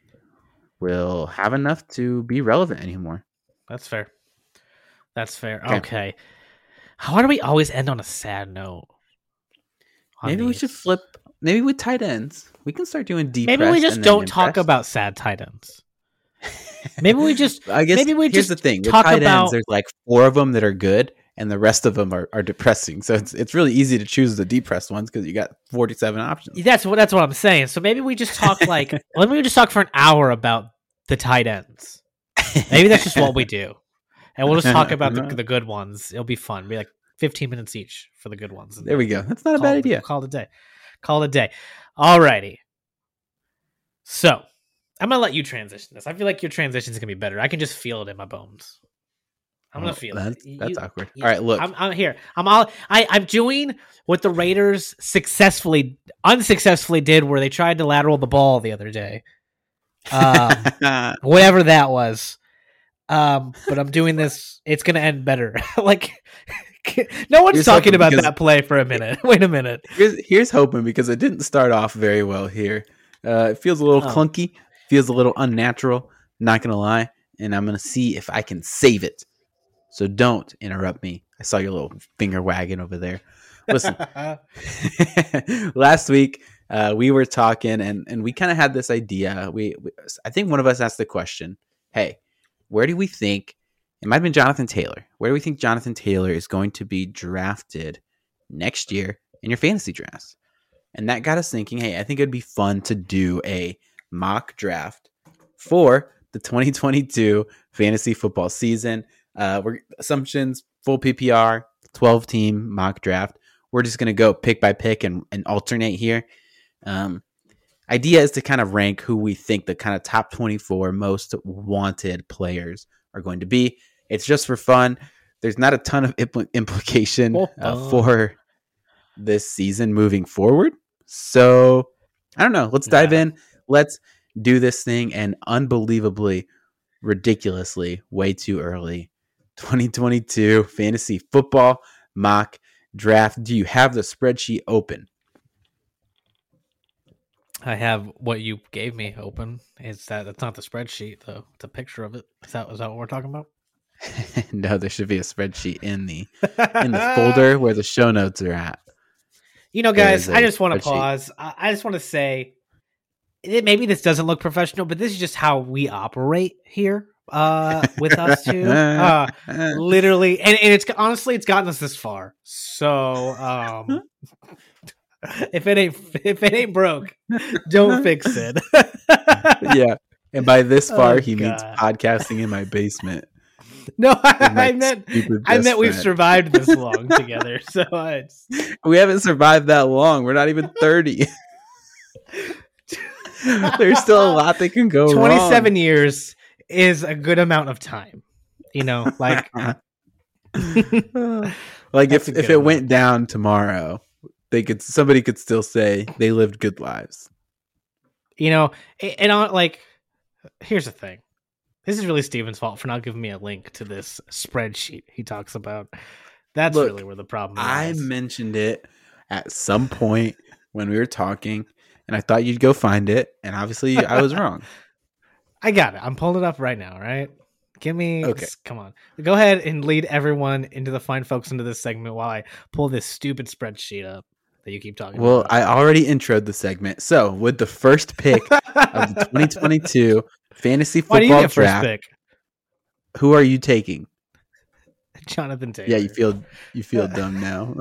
will have enough to be relevant anymore. That's fair. That's fair. Okay. Okay. Why do we always end on a sad note? Maybe we should flip. Maybe with tight ends, we can start doing deep. Maybe we just don't talk about sad tight ends. Maybe we just I guess maybe we here's just the thing. With talk tight about- ends, there's like four of them that are good, and the rest of them are, are depressing. So it's it's really easy to choose the depressed ones because you got 47 options. That's what that's what I'm saying. So maybe we just talk like [laughs] let me just talk for an hour about the tight ends. Maybe that's just what we do, and we'll just talk about the, [laughs] the good ones. It'll be fun. Be like 15 minutes each for the good ones. There we go. That's not a bad it- idea. Call it a day. Call it a day. Alrighty. So I'm gonna let you transition this. I feel like your transition is gonna be better. I can just feel it in my bones. I'm gonna Oh, feel that's, it. That's You- awkward. you- All right, look. I'm, I'm here. I'm all. I, I'm doing what the Raiders successfully, unsuccessfully did, where they tried to lateral the ball the other day. Um, [laughs] whatever that was. Um, but I'm doing this. It's gonna end better. [laughs] like, [laughs] no one's Here's talking about that play for a minute. Wait a minute. here's, here's hoping because it didn't start off very well here. Uh, it feels a little Oh. clunky, feels a little unnatural. Not gonna lie, and I'm gonna see if I can save it. So don't interrupt me. I saw your little finger wagging over there. Listen, [laughs] [laughs] last week uh, we were talking and and we kind of had this idea we, we i think one of us asked the question hey where do we think it might have been jonathan taylor where do we think jonathan taylor is going to be drafted next year in your fantasy drafts and that got us thinking hey i think it'd be fun to do a mock draft for the 2022 fantasy football season uh we're assumptions full ppr 12 team mock draft we're just going to go pick by pick and, and alternate here. Um, idea is to kind of rank who we think the kind of top 24 most wanted players are going to be. It's just for fun. There's not a ton of impl- implication For uh, for this season moving forward. So I don't know. Let's dive Yeah. in. Let's do this thing. And unbelievably, ridiculously, way too early. 2022 fantasy football mock draft. Do you have the spreadsheet open? I have what you gave me open. It's that it's not the spreadsheet though? It's a picture of it. Is that is that what we're talking about? [laughs] no, there should be a spreadsheet in the in the folder where the show notes are at. You know, guys, I just want to pause. I, I just want to say, maybe this doesn't look professional, but this is just how we operate here uh, with us [laughs] too. Uh, literally, and, and it's honestly, it's gotten us this far. So, um, [laughs] if it ain't if it ain't broke, don't [laughs] fix it. yeah. And by this far, Oh, he means podcasting in my basement. no, I, I meant I meant we've survived this long together. So it's We haven't survived that long. We're not even 30. [laughs] There's still a lot that can go 27 years is a good amount of time. You know, like [laughs] like if, if it one. went down tomorrow, they could somebody could still say they lived good lives. you know, and on like here's the thing. This is really Steven's fault for not giving me a link to this spreadsheet he talks about. That's Look, really where the problem I mentioned it at some point when we were talking, and I thought you'd go find it, and obviously I was [laughs] wrong. I got it. I'm pulling it up right now, right? Give me Okay. come on. Go ahead and lead everyone into the fine folks into this segment while I pull this stupid spreadsheet up that you keep talking about. Well, about. I already introed the segment. So, with the first pick of the [laughs] 2022 fantasy Why do you football draft, pick? who are you taking? Jonathan Taylor. Yeah, you feel you feel [laughs] dumb now.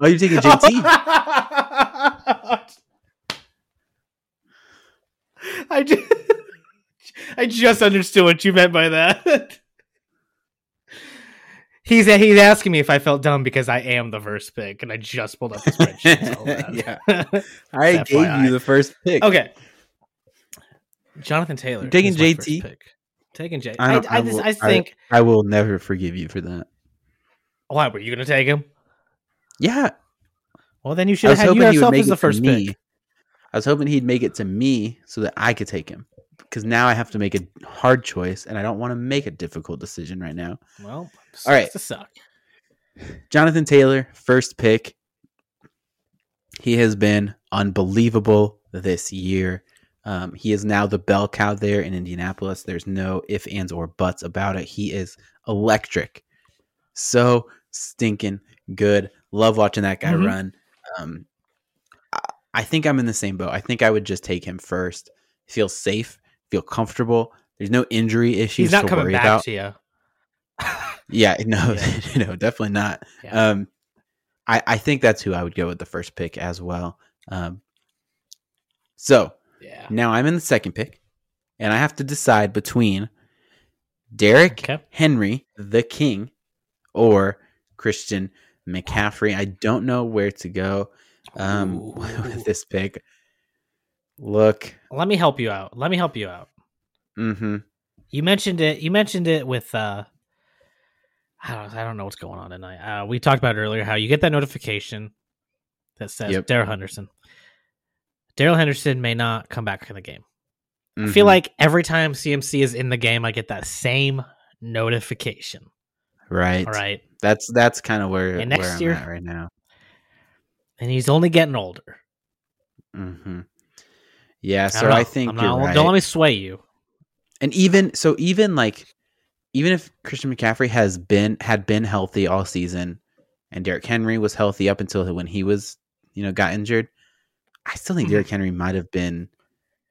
Oh, you're taking JT. [laughs] I just, [laughs] I just understood what you meant by that. [laughs] he's he's asking me if I felt dumb because I am the first pick, and I just pulled up the spreadsheet. Yeah. I FYI. gave you the first pick. okay. Jonathan Taylor. You're taking JT? pick. Taking J. I I, I, I will- I think. I will never forgive you for that. why were you going to take him? Yeah, Well, then you should have had yourself as the first me. pick. I was hoping he'd make it to me so that I could take him. Because now I have to make a hard choice, and I don't want to make a difficult decision right now. Well, All right. to suck. Jonathan Taylor, first pick. He has been unbelievable this year. Um, he is now the bell cow there in Indianapolis. There's no ifs, ands, or buts about it. He is electric. So stinking good. Love watching that guy Mhm. run. Um, I, I think I'm in the same boat. I think I would just take him first. Feel safe, feel comfortable. There's no injury issues He's not coming back about. to you. Yeah, [laughs] no, Yeah. [laughs] no, definitely not. Yeah. Um, I I think that's who I would go with the first pick as well. Um, so yeah. now I'm in the second pick, and I have to decide between Derrick Okay. Henry, the King, or Christian McCaffrey. I don't know where to go um, [laughs] Ooh. with this pick. Look, Let me help you out. Let me help you out. hmm You mentioned it. You mentioned it with. uh I don't. I don't know what's going on tonight. Uh, we talked about earlier. How you get that notification that says Yep. Darrell Henderson. Darrell Henderson may not come back in the game. I Mm-hmm. feel like every time CMC is in the game, I get that same notification. Right. All right, That's that's kind of where, And next where I'm year- at right now. and he's only getting older. hmm Yeah, so don't. I think not- right. Don't let me sway you. and even so, even like even if Christian McCaffrey has been had been healthy all season, and Derrick Henry was healthy up until when he was you know got injured, I still think Mhm. Derrick Henry might have been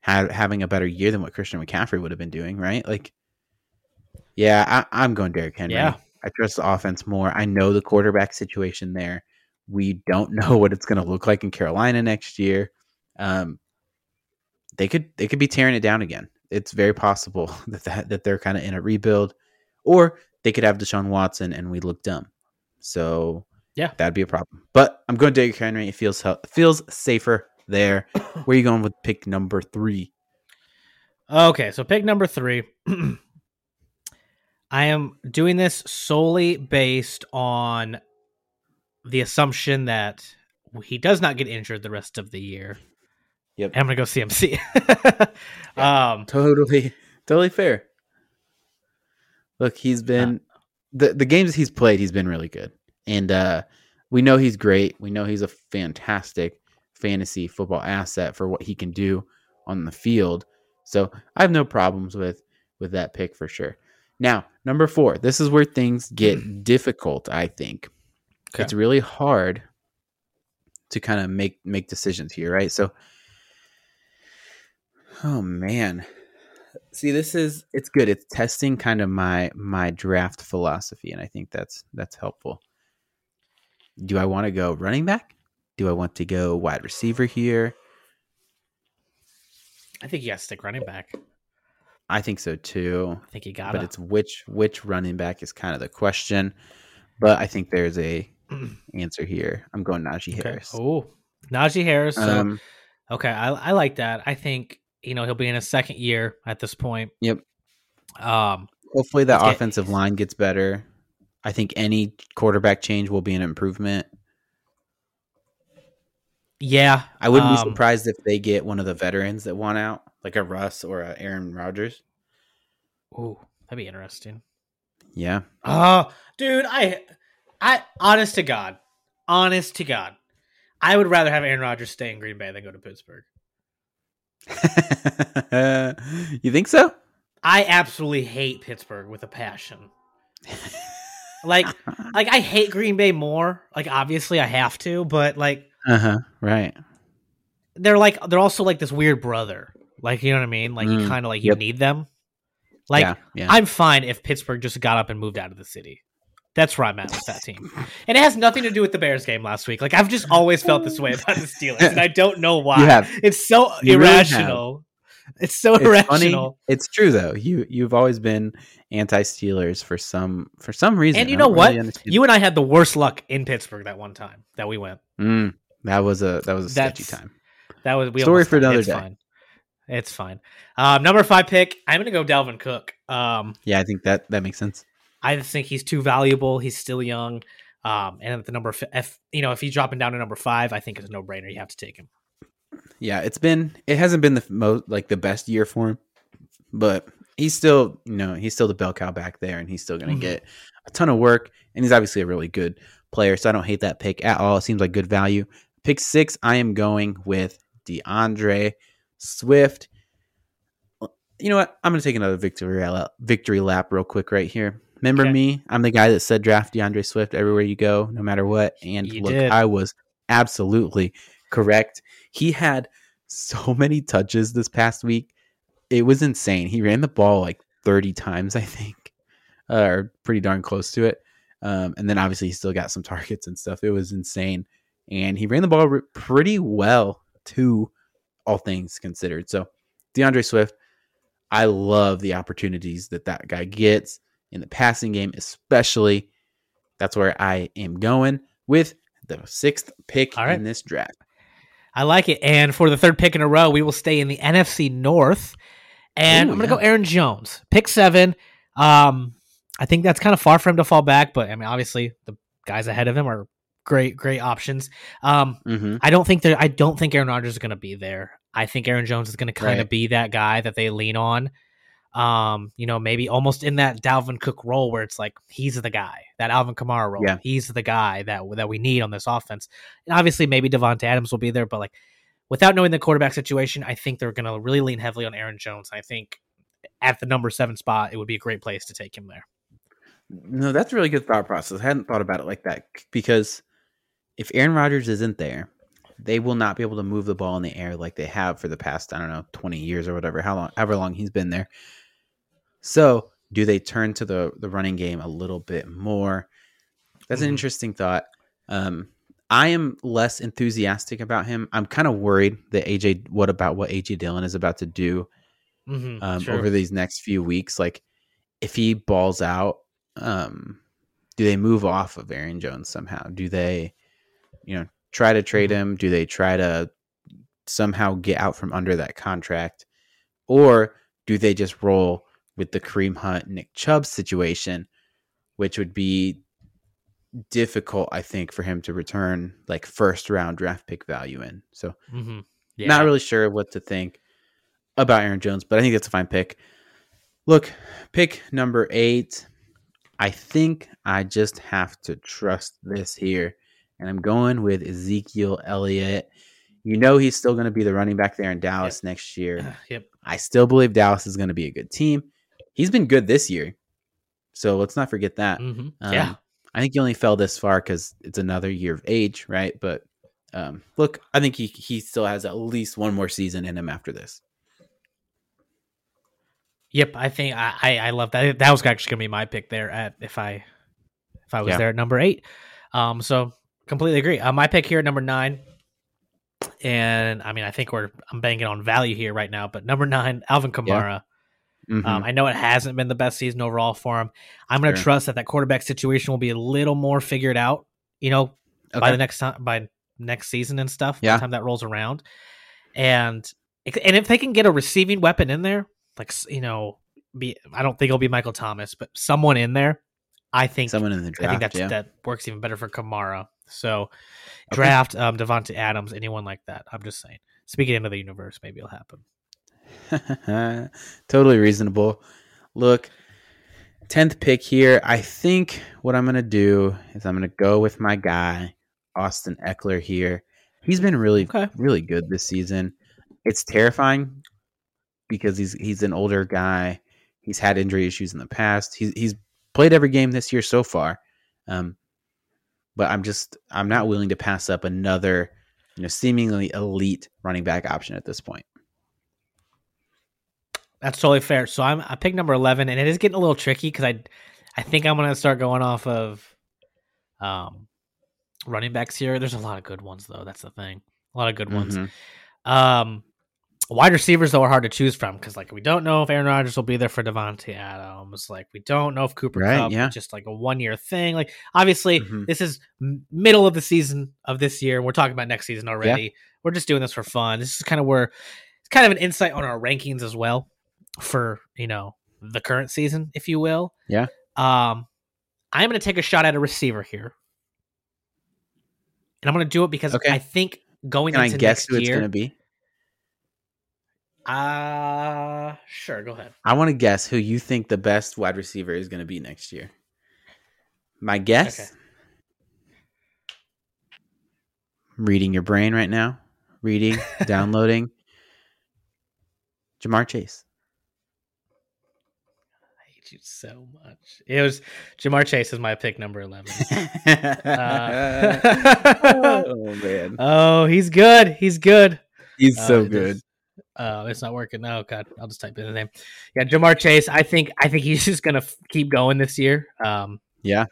had having a better year than what Christian McCaffrey would have been doing, right? Like, yeah, I, I'm going Derrick Henry. Yeah. I trust the offense more. I know the quarterback situation there. We don't [laughs] know what it's going to look like in Carolina next year. Um, they could they could be tearing it down again. It's very possible [laughs] that that, that they're kind of in a rebuild, or they could have Deshaun Watson and we look dumb. So Yeah. that'd be a problem. But I'm going to Derrick Henry. It feels feels safer there. [coughs] Where are you going with pick number three? Okay, so pick number three. [clears throat] I am doing this solely based on the assumption that he does not get injured the rest of the year. Yep. And I'm gonna go CMC. [laughs] um, Totally, totally fair. Look, he's been the the games he's played. He's been really good, and uh, we know he's great. We know he's a fantastic fantasy football asset for what he can do on the field. So I have no problems with with that pick for sure. Now, number four. This is where things get mm-hmm. difficult. I think Okay. it's really hard to kind of make make decisions here, right? So, oh man, see, this is it's good. It's testing kind of my my draft philosophy, and I think that's that's helpful. Do I want to go running back? Do I want to go wide receiver here? I think you got to stick running back. I think so too. I think you got it. But it's which which running back is kind of the question. But I think there's a [clears throat] answer here. I'm going Najee okay. Harris. Oh, Najee Harris. So, Um, okay, I, I like that. I think you know he'll be in his second year at this point. Yep. Um, hopefully that Let's get- offensive line gets better. I think any quarterback change will be an improvement. yeah, I wouldn't be um, surprised if they get one of the veterans that want out, like a Russ or a Aaron Rodgers. Ooh, that'd be interesting. Yeah. Oh, dude, I, I, honest to God, honest to God, I would rather have Aaron Rodgers stay in Green Bay than go to Pittsburgh. [laughs] you think so? I absolutely hate Pittsburgh with a passion. Like, [laughs] like I hate Green Bay more. Like, obviously, I have to, but like, Uh huh. Right. they're like, they're also like this weird brother. Like, you know what I mean? Like, you Mm, kind of like you yep. need them. Like, yeah. Yeah. I'm fine if Pittsburgh just got up and moved out of the city. That's where I'm at with that [laughs] team. And it has nothing to do with the Bears game last week. Like I've just always felt this way about the Steelers, and I [laughs] don't know why. you. It's so You really irrational. It's so It's irrational. funny. It's true though. You you've always been anti Steelers for some for some reason. And you know what? really You and I had the worst luck in Pittsburgh that one time that we went. Mm, that was a that was a sketchy time. That was we Story for another day. Fine. It's fine. Um, number five pick. I'm gonna go Dalvin Cook. Um, Yeah, I think that that makes sense. I just think he's too valuable. He's still young. Um, and at the number, f- if you know, if he's dropping down to number five, I think it's a no brainer. You have to take him. Yeah, it's been it hasn't been the most like the best year for him, but he's still you know he's still the bell cow back there, and he's still going to Mhm. get a ton of work, and he's obviously a really good player. So I don't hate that pick at all. It seems like good value. Pick six, I am going with DeAndre Swift. You know what? I'm going to take another victory lap, victory lap real quick right here. Remember Okay. me? I'm the guy that said draft DeAndre Swift everywhere you go, no matter what. And You look, did. I was absolutely correct. He had so [laughs] many touches this past week. It was insane. He ran the ball like 30 times, I think, uh, [laughs] or pretty darn close to it. Um, and then obviously he still got some [laughs] targets and stuff. It was insane. And he ran the ball re- pretty well, too, all things considered. So, DeAndre Swift, I love the opportunities that that guy gets in the passing game, especially. That's where I am going with the sixth pick right. in this draft. I like it. And for the third pick in a row, we will stay in the NFC North. And Ooh, I'm going to yeah. go Aaron Jones, pick seven. Um, I think that's kind of far for him to fall back, but I mean, obviously, the guys ahead of him are great, great options. Um, Mm-hmm. I don't think that I don't think Aaron Rodgers is going to be there. I think Aaron Jones is going to kind of Right. be that guy that they lean on. Um, you know, maybe almost in that Dalvin Cook role where it's like he's the guy, that Alvin Kamara role. Yeah. He's the guy that that we need on this offense. And obviously, maybe Davante Adams will be there, but like without knowing the quarterback situation, I think they're going to really lean heavily on Aaron Jones. I think at the number seven spot, it would be a great place to take him there. No, that's a really good thought process. I hadn't thought about it like that because if Aaron Rodgers isn't there, they will not be able to move the ball in the air like they have for the past, I don't know, 20 years or whatever, how long, however long he's been there. So, do they turn to the the running game a little bit more? That's an Mhm. interesting thought. Um, I am less enthusiastic about him. I'm kind of worried that AJ. What about what AJ Dillon is about to do Mm-hmm, um, over these next few weeks. Like, if he balls out, um, do they move off of Aaron Jones somehow? Do they, you know, try to trade him? Do they try to somehow get out from under that contract, or do they just roll with the Kareem Hunt Nick Chubb situation, which would be difficult, I think, for him to return like first round draft pick value in. So mm-hmm. yeah. not really sure what to think about Aaron Jones, but I think that's a fine pick. Look, pick number eight. I think I just have to trust this here. And I'm going with Ezekiel Elliott. You know he's still going to be the running back there in Dallas next year. [sighs] Yep. I still believe Dallas is going to be a good team. He's been good this year. So let's not forget that. Mm-hmm. Um, yeah. I think he only fell this far because it's another year of age, right? But um, look, I think he he still has at least one more season in him after this. Yep, I think I, I, I love that. That was actually gonna be my pick there at if I if I was Yeah. there at number eight. Um, so completely agree. Uh, my pick here at number nine, and I mean I think we're I'm banging on value here right now, but number nine, Alvin Kamara. Mhm. Um, I know it hasn't been the best season overall for him. I'm gonna Sure. trust that that quarterback situation will be a little more figured out. You know, by the next time by next season and stuff. By Yeah. the time that rolls around, and and if they can get a receiving weapon in there, like you know, be I don't think it'll be Michael Thomas, but someone in there, I think Someone in the draft, I think that's yeah. that works even better for Kamara. So Okay. draft um Davante Adams, anyone like that. I'm just saying. Speaking into the universe, maybe it'll happen. [laughs] totally reasonable. Look, tenth pick here. I think what I'm gonna do is I'm gonna go with my guy Austin Ekeler here. He's been really Okay. really good this season. It's terrifying because he's he's an older guy. He's had injury issues in the past. He's he's played every game this year so far. Um, but I'm just I'm not willing to pass up another you know seemingly elite running back option at this point. That's totally fair. So I'm I picked number eleven, and it is getting a little tricky because I I think I'm gonna start going off of um running backs here. There's a lot of good ones though. That's the thing. A lot of good ones. Mhm. Um, Wide receivers though are hard to choose from because like we don't know if Aaron Rodgers will be there for Davante Adams. Like we don't know if Cooper Right, Kupp yeah. is just like a one year thing. Like obviously Mhm. this is middle of the season of this year. We're talking about next season already. We're just doing this for fun. This is kind of where it's kind of an insight on our rankings as well for you know the current season, if you will. Yeah. Um, I'm going to take a shot at a receiver here, and I'm going to do it because Okay. I think going Can I into guess next who it's year. going to be? Uh sure, go ahead. I want to guess who you think the best wide receiver is going to be next year. My guess. Okay. I'm reading your brain right now. Reading, [laughs] downloading. Ja'Marr Chase. I hate you so much. It was Ja'Marr Chase is my pick number eleven. [laughs] [laughs] oh man, oh, he's good. He's good. he's Uh, so good. is- Oh, it's not working. Oh god, I'll just type in the name. Yeah, Ja'Marr Chase. I think I think he's [laughs] just gonna f- keep going this year. Um, Yeah.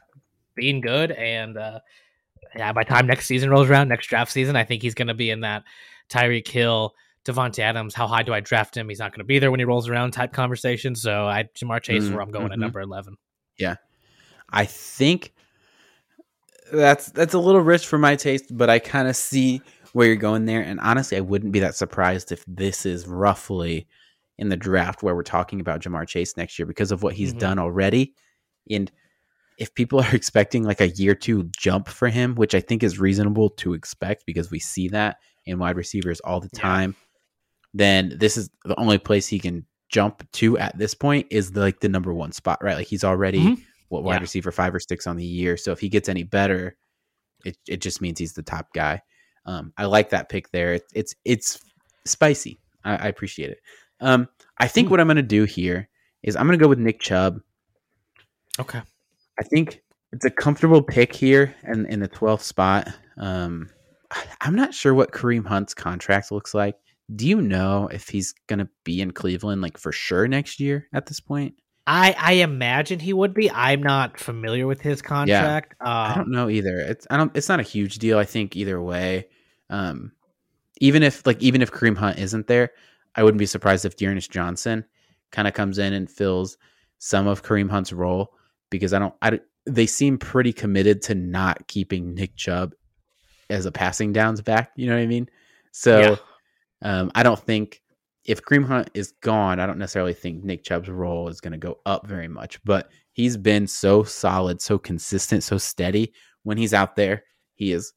being good, and uh, yeah, by time next season rolls around, next draft season, I think he's gonna be in that Tyreek Hill, Davante Adams. How high do I draft him? He's not gonna be there when he rolls around type conversation. So I Ja'Marr Chase is Mm, where I'm going at mhm. number eleven. Yeah, I think that's that's a little rich for my taste, but I kind of see where you're going there. And honestly, I wouldn't be that surprised if this is roughly in the draft where we're talking about Ja'Marr Chase next year because of what he's Mhm. done already. And if people are [laughs] expecting like a year two jump for him, which I think is reasonable to expect because we see that in wide receivers all the Yeah. time, then this is the only place he can jump to at this point is the, like the number one spot, right? Like he's already Mhm. what wide Yeah. receiver five or six on the year. So if he gets any better, it it just means he's the top guy. Um, I like that pick there. It's it's it's spicy. I, I appreciate it. Um, I think Hmm. what I'm gonna do here is I'm gonna go with Nick Chubb. Okay. I think it's a comfortable pick here and in the 12th spot. Um, I'm not sure what Kareem Hunt's contract looks like. Do you know if he's gonna be in Cleveland like for sure next year at this point? I I imagine he would be. I'm not familiar with his contract. I Um, don't know either. It's I don't. It's not a huge deal. I think either way. Um, even if like even if Kareem Hunt isn't there, I wouldn't be surprised if D'Ernest Johnson kind of comes in and fills some of Kareem Hunt's role because I don't. I they seem pretty committed to not keeping Nick Chubb as a passing downs back. You know what I mean? So Yeah. um, I don't think if Kareem Hunt is gone, I don't necessarily think Nick Chubb's role is going to go up very much. But he's been so solid, so consistent, so steady. When he's out there, he is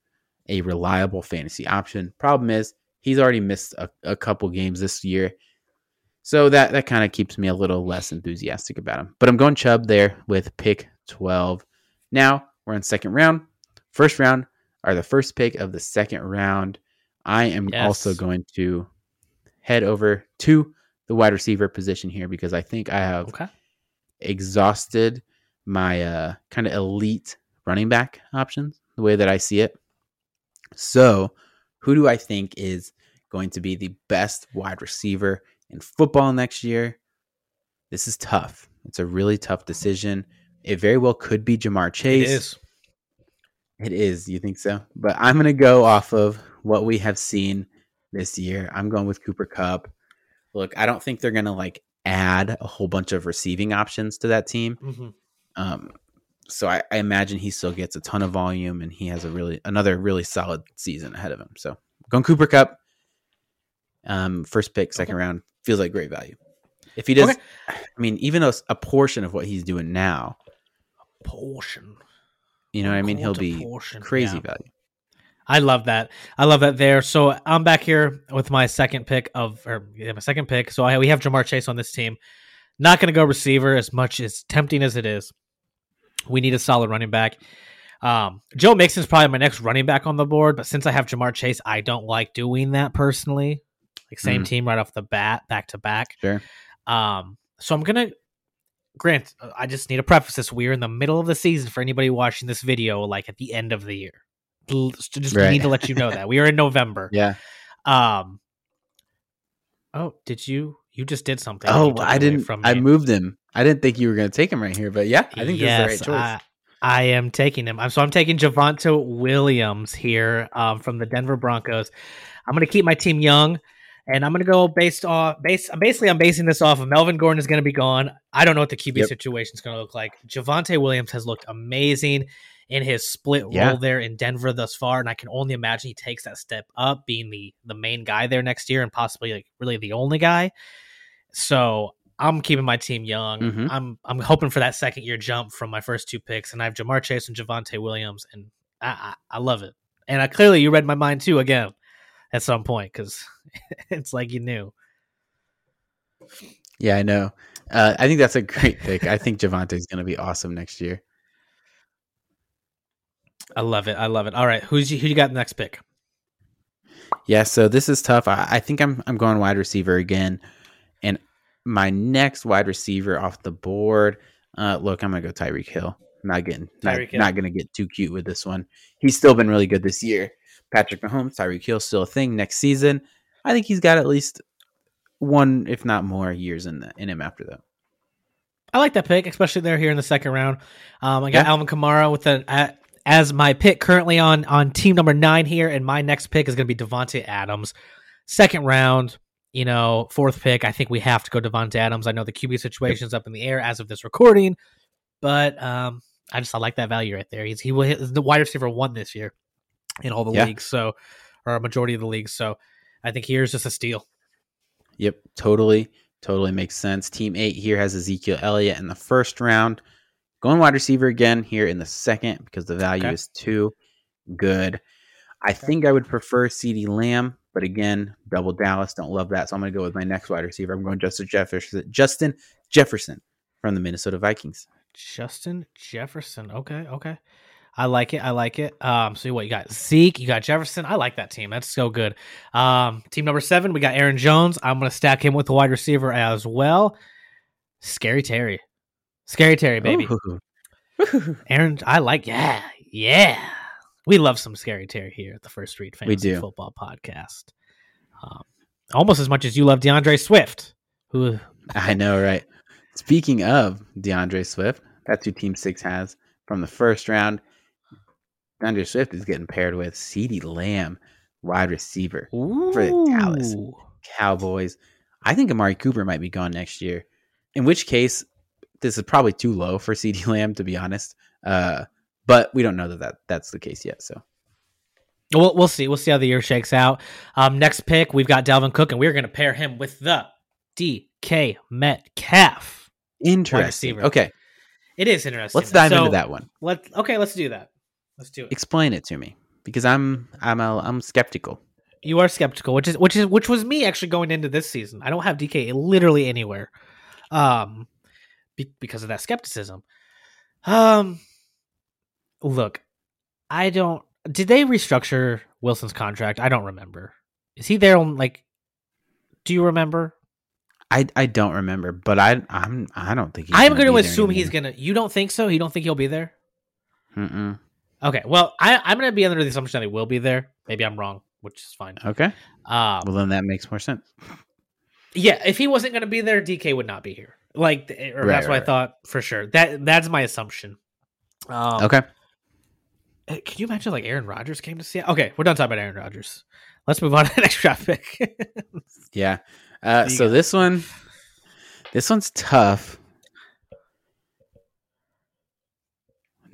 a reliable fantasy option. Problem is, he's already missed a, a couple games this year. So that, that kind of keeps me a little less enthusiastic about him. But I'm going Chubb there with pick 12. Now we're in second round. First round are the first pick of the second round. I am Yes. also going to head over to the wide receiver position here because I think I have Okay. exhausted my uh, kind of elite running back options the way that I see it. So, who do I think is going to be the best wide receiver in football next year? This is tough. It's a really tough decision. It very well could be Ja'Marr Chase. is. It is. You think so? But I'm going to go off of what we have seen this year. I'm going with Cooper Kupp. Look, I don't think they're going to like add a whole bunch of receiving options to that team. hmm Um, so I, I imagine he still gets a ton of volume and he has a really another really solid season ahead of him. So going Cooper Kupp. Um, first pick, second round feels like great value. If he does, Okay. I mean, even a, a portion of what he's doing now, a Portion. you know, what I mean, he'll be portion. crazy Yeah. value. I love that. I love that there. So I'm back here with my second pick of, or yeah, my second pick. So I, we have Ja'Marr Chase on this team. Not going to go receiver as much as tempting as it is. We need a solid running back. Um, Joe Mixon's probably my next running back on the board, but since I have Ja'Marr Chase, I don't like doing that personally. Like same Mm. team right off the bat, back to back. Sure. Um, so I'm gonna grant. I just need to preface this: we're in the middle of the season for anybody watching this video, like at the end of the year. Just Right. need to let you know that we are in November. [laughs] Yeah. Um. Oh, did you? You just did something. Oh, I didn't. From I moved him. I didn't think you were going to take him right here, but yeah, I think yes, this is the right choice. I, I am taking him. I'm so I'm taking Javonte Williams here um, from the Denver Broncos. I'm going to keep my team young, And I'm gonna go based off base. I'm basically, I'm basing this off of Melvin Gordon is gonna be gone. I don't know what the QB Yep. situation is gonna look like. Javonte Williams has looked amazing in his split Yeah. role there in Denver thus far, and I can only imagine he takes that step up, being the the main guy there next year, and possibly like really the only guy. So I'm keeping my team young. Mhm. I'm I'm hoping for that second year jump from my first two picks, and I have Ja'Marr Chase and Javonte Williams, and I I, I love it. And I clearly you read my mind too again at some point because [laughs] it's like you knew. Yeah, I know. Uh, I think that's a great pick. I think Javonte is going to be awesome next year. I love it. I love it. All right, who's you, who you got the next pick? Yeah, so this is tough. I, I think I'm I'm going wide receiver again, and my next wide receiver off the board. Uh, look, I'm gonna go Tyreek Hill. Not getting not, not gonna get too cute with this one. He's still been really good this year. Patrick Mahomes, Tyreek Hill, still a thing next season. I think he's got at least one, if not more, years in the, in him after that. I like that pick, especially there here in the second round. Um, I got Yeah. Alvin Kamara with an uh, as my pick currently on on team number nine here, and my next pick is going to be Davante Adams, second round. You know, fourth pick. I think we have to go Davante Adams. I know the QB situation is up in the air as of this recording, but um, I just I like that value right there. He's he will hit the wide receiver one this year in all the Yeah. leagues, so or a majority of the leagues. So I think here's just a steal. Yep, totally, totally makes sense. Team eight here has Ezekiel Elliott in the first round. Going wide receiver again here in the second because the value Okay. is too good. I think I would prefer CeeDee Lamb, but again, double Dallas. Don't love that. So I'm going to go with my next wide receiver. I'm going Justin Jefferson, Justin Jefferson from the Minnesota Vikings. Justin Jefferson. Okay, okay. I like it. I like it. Um, so what you got? Zeke, you got Jefferson. I like that team. That's so good. Um, team number seven, we got Aaron Jones. I'm gonna stack him with the wide receiver as well. Scary Terry. Scary Terry, baby. Ooh. [laughs] Aaron, I like yeah, yeah. We love some Scary Terry here at the First Street Fantasy do. Football Podcast. Um, almost as much as you love D'Andre Swift, who I know, right? Speaking of D'Andre Swift, that's who Team Six has from the first round. D'Andre Swift is getting paired with CeeDee Lamb, wide receiver, for the Dallas. Cowboys. I think Amari Cooper might be gone next year. In which case, this is probably too low for CeeDee [laughs] Lamb, to be honest. Uh, but we don't know that, that that's the case yet. So We'll, we'll see. We'll see how the year shakes out. Um, next pick, we've got Dalvin Cook, and we're going to pair him with the DK Metcalf. interesting. Okay, It is interesting. let's dive So, into that one. Let okay, let's do that. Let's do it. Explain it to me because I'm I'm a, I'm skeptical. You are skeptical, which is which is which was me actually going into this season. I don't have DK literally anywhere, um, be, because of that skepticism. Um, look, I don't. Did they restructure Wilson's contract? I don't remember. Is he there on like? Do you remember? I I don't remember, but I I'm I don't think he's I'm gonna going to assume he's going to. You don't think so? You don't think he'll be there? Mm-mm. Okay. Well, I, I'm going to be under the assumption that he will be there. Maybe I'm wrong, which is fine. Okay, Um, well then that makes more sense. yeah, if he wasn't going to be there, DK would not be here. Like, or Right, that's what right, I thought for sure. That that's my assumption. Um, Okay, uh, Can you imagine like Aaron Rodgers came to see? Okay, we're done talking about Aaron Rodgers. Let's move on to the next draft pick. [laughs] yeah. Uh, so got? this one, this one's tough.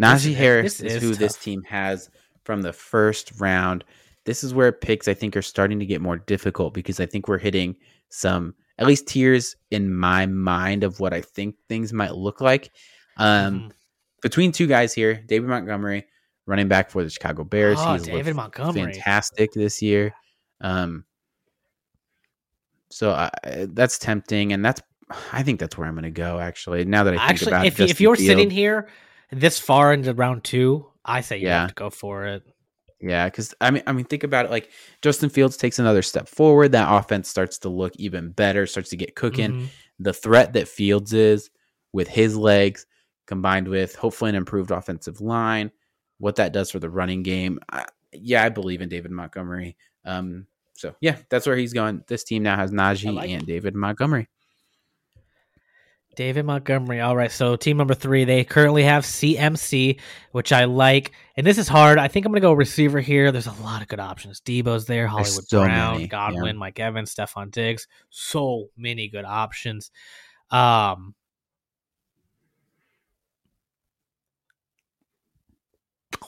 Najee is- Harris this is, is who this team has from the first round. This is where picks I think are starting to get more difficult because I think we're hitting some at least tiers in my mind of what I think things might look like. Um, Mhm. between two guys here, David Montgomery, running back for the Chicago Bears. Oh, He's David Montgomery. fantastic this year. Um, so I, that's tempting, and that's I think that's where I'm going to go. Actually, now that I think Actually, about if, if you're Fields. sitting here this far into round two, I say you Yeah. have to go for it. Yeah, because I mean, I mean, think about it. Like Justin Fields takes another step forward, that offense starts to look even better, starts to get cooking. Mhm. The threat that Fields is with his legs, combined with hopefully an improved offensive line, what that does for the running game. I, yeah, I believe in David Montgomery. Um, so yeah, that's where he's going. This team now has Najee like and it. David Montgomery. David Montgomery. All right. So team number three, they currently have CMC, which I like. And this is hard. I think I'm gonna go receiver here. There's a lot of good options. Deebo's there, Hollywood so Brown, many, Godwin, yeah. Mike Evans, Stefon Diggs. So many good options. Um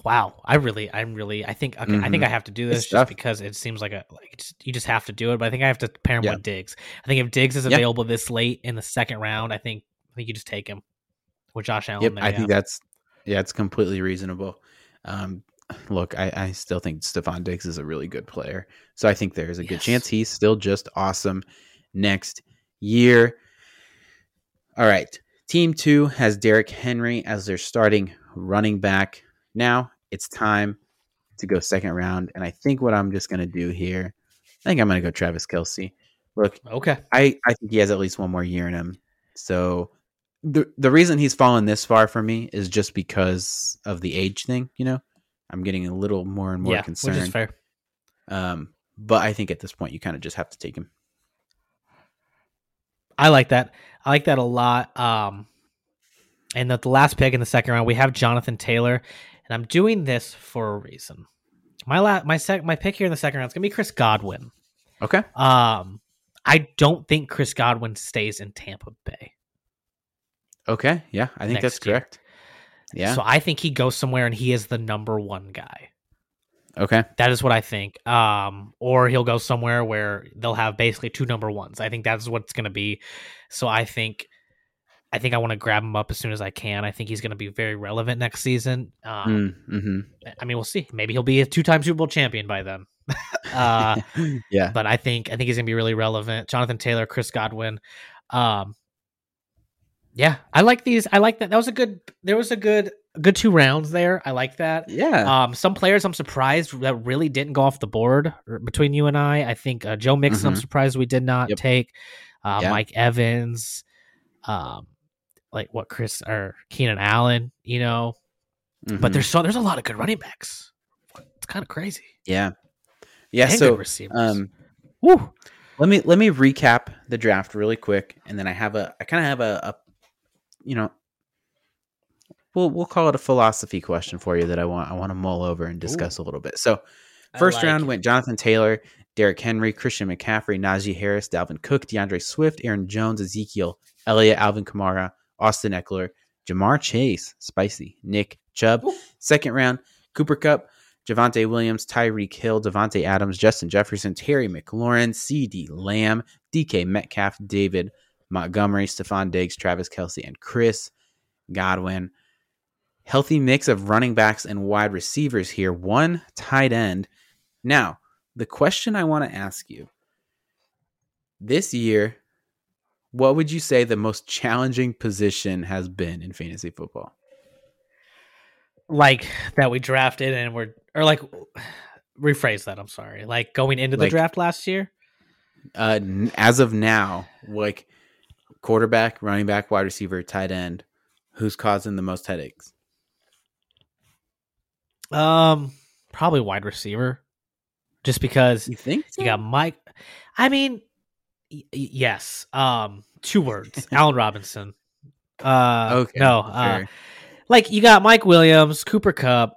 Wow, I really, I'm really, I think, okay, I think Mhm. I have to do this It's just tough. because it seems like a, like you just have to do it. But I think I have to pair him Yeah. with Diggs. I think if Diggs is Yeah. available this late in the second round, I think, I think you just take him with Josh Allen. Yep, there, I yeah. think that's yeah, it's completely reasonable. Um, look, I, I still think Stefon Diggs is a really good player, so I think there's a good chance he's still just awesome next year. All right, Team Two has Derrick Henry as their starting running back. Now it's time to go second round, and I think what I'm just gonna do here, I think I'm gonna go Travis Kelce. Look, okay. I, I think he has at least one more year in him. So the the reason he's fallen this far for me is just because of the age thing, you know? I'm getting a little more and more yeah, which is concerned. fair. Um, but I think at this point you kind of just have to take him. I like that. I like that a lot. Um, and the, the last pick in the second round, we have Jonathan Taylor, and I'm doing this for a reason. My la- my sec- my pick here in the second round is gonna be Chris Godwin. Okay. Um, I don't think Chris Godwin stays in Tampa Bay. Okay. Yeah, I think that's year. correct. Yeah. So I think he goes somewhere and he is the number one guy. okay. That is what I think. Um, or he'll go somewhere where they'll have basically two number ones. I think that's what it's going to be. So I think, I think I want to grab him up as soon as I can. I think he's going to be very relevant next season. Um, Mm, mhm. I mean, we'll see. Maybe he'll be a two-time Super Bowl champion by then. [laughs] uh, [laughs] yeah. but I think I think he's going to be really relevant. Jonathan Taylor, Chris Godwin. Um, yeah, I like these. I like that. That was a good. There was a good, good two rounds there. I like that. Yeah. Um, some players I'm surprised that really didn't go off the board between you and I. I think uh, Joe Mixon. I'm Mhm. surprised we did not Yep. take. Uh, Yeah. Mike Evans, um, like what Chris or Keenan Allen. You know, but Mhm. there's so there's a lot of good running backs. It's kind of crazy. yeah. Yeah, And so um Woo. let me let me recap the draft really quick and then i have a i kind of have a, a you know we'll we'll call it a philosophy question for you that i want i want to mull over and discuss a little bit so first round went jonathan taylor Derrick henry christian mccaffrey najee harris dalvin cook d'andre swift aaron jones ezekiel elliott alvin kamara austin ekeler ja'marr chase spicy nick chubb Ooh. second round cooper kupp Javonte Williams, Tyreek Hill, Davante Adams, Justin Jefferson, Terry McLaurin, CeeDee Lamb, DK Metcalf, David Montgomery, Stefon Diggs, Travis Kelce, and Chris Godwin. Healthy mix of running backs and wide receivers here. One tight end. Now, the question I want to ask you this year, what would you say the most challenging position has been in fantasy football? like that we drafted and we're or like rephrase that. I'm sorry. Like going into the draft last year. uh, as of now, like quarterback, running back, wide receiver, tight end, who's causing the most headaches? Um, probably wide receiver, just because You think so? you got Mike. I mean, y- yes. Um, two words: [laughs] Allen Robinson. Uh, okay. no, uh, sure. like you got Mike Williams, Cooper Kupp.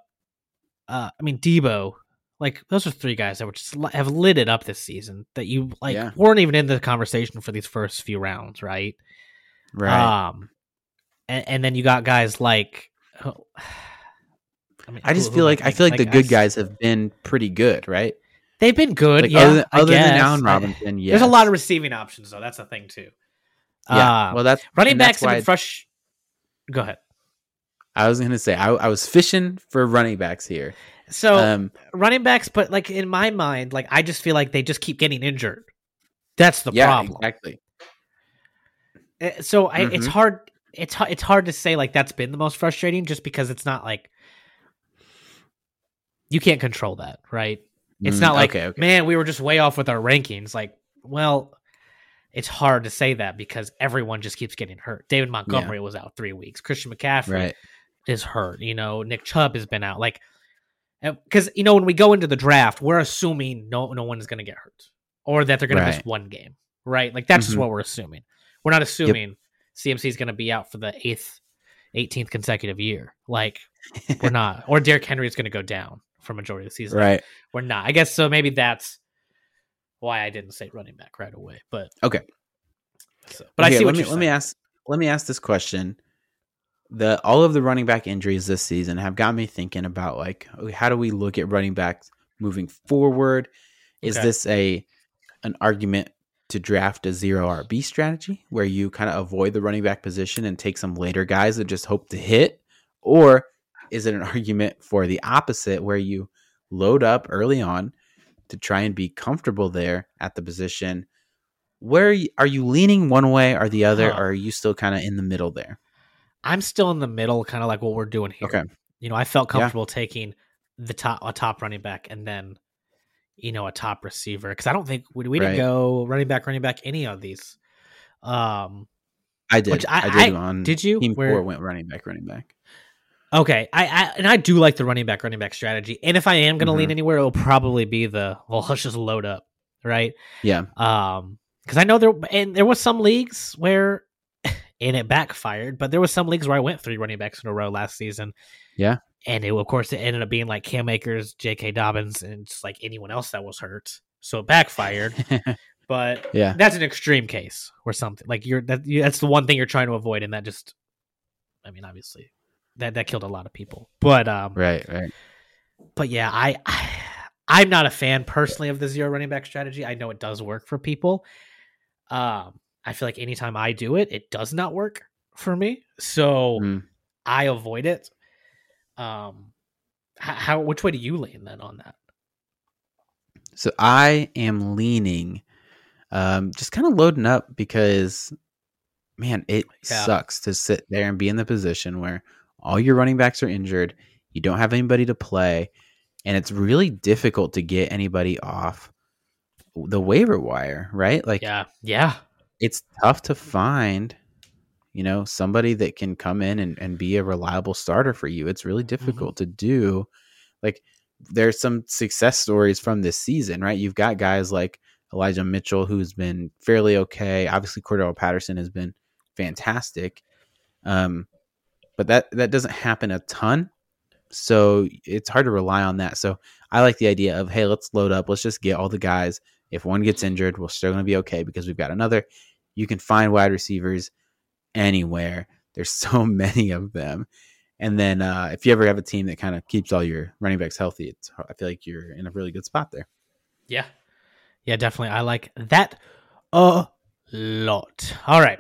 Uh, I mean Deebo. Like those are three guys that were just li- have lit it up this season. That you like Yeah. weren't even in the conversation for these first few rounds, right? right. Um, and, and then you got guys like. oh, [sighs] I, mean, I just who- feel who like I feel like the good I- guys have been pretty good, right? They've been good. Like yeah, other than, other than. Allen Robinson, yeah. There's a lot of receiving options though. That's the thing too. yeah. Uh, well, that's running and that's backs have been fresh. Go ahead. I was gonna say I, I was fishing for running backs here. So um, running backs, but like in my mind, like I just feel like they just keep getting injured. That's the yeah, problem. exactly. Uh, So I, it's hard. It's it's hard to say like that's been the most frustrating, just because it's not like you can't control that, right? It's Mm, not like okay, okay. man, we were just way off with our rankings. Like, well, it's hard to say that because everyone just keeps getting hurt. David Montgomery was out three weeks. Christian McCaffrey right. is hurt. You know, Nick Chubb has been out. Like, because you know when we go into the draft, we're assuming no no one is going to get hurt or that they're going to miss one game, right? Like that's just Mhm. what we're assuming. We're not assuming CMC is going to be out for the eighth, 18th consecutive year. Like we're not, or Derrick Henry is going to go down for majority of the season. right. We're not. I guess so. Maybe that's why I didn't say running back right away. But Okay. so, but Okay, I see let what me you're let me ask let me ask this question. The all of the running back injuries this season have got me thinking about like how do we look at running backs moving forward? Is Okay. this a an argument to draft a zero RB strategy where you kind of avoid the running back position and take some later guys and just hope to hit? Or is it an [laughs] argument for the opposite where you load up early on to try and be comfortable there at the position? Where are you, are you leaning one way or the other, Huh. or are you still kind of in the middle there? I'm still in the middle, kind of like what we're doing here. Okay. You know, I felt Yeah. comfortable taking the top a top running back and then, you know, a top receiver because I don't think we, we didn't go running back, running back any of these. Um. I did. I- I, did I- on did you? team Where- four went running back, running back. Okay, I, I and I do like the running back, running back strategy. And if I am going to lean Mhm. anywhere, it'll probably be the well, [laughs] let's just load up, right? Yeah. Um, because I know there and there was some leagues where [laughs] and it backfired, but there was some leagues where I went three running backs in a row last season. Yeah. and it of course it ended up being like Cam Akers, J.K. Dobbins, and just like anyone else that was hurt, so it backfired. [laughs] but yeah. that's an extreme case or something like you're that you, that's the one thing you're trying to avoid, and that just, I mean, obviously, that that killed a lot of people. But um, Right. Right. but yeah, I, I [sighs] I'm not a fan personally of the zero running back strategy. I know it does work for people. Um, I feel like anytime I do it, it does not work for me. So Mm. I avoid it. Um, how which way do you lean then on that? So I am leaning, um, just kind of loading up because, man, it Yeah. sucks to sit there and be in the position where all your running backs are injured, you don't have anybody to play, and it's really difficult to get anybody off the waiver wire, right? Like, Yeah, yeah, it's tough to find, you know, somebody that can come in and, and be a reliable starter for you. It's really difficult to do. Like, there's some success stories from this season, right? You've got guys like Elijah Mitchell, who's been fairly okay. Obviously, Cordarrelle Patterson has been fantastic. Um, but that that doesn't happen a ton. So it's hard to rely on that. So I like the idea of hey, let's load up. Let's just get all the guys. If one gets injured, we're still going to be okay because we've got another. You can find wide receivers anywhere. There's [laughs] so many of them. And then uh, if you ever have a team that kind of keeps all your running backs healthy, it's I feel like you're in a really good spot there. yeah, yeah. Definitely, I like that a lot. All right,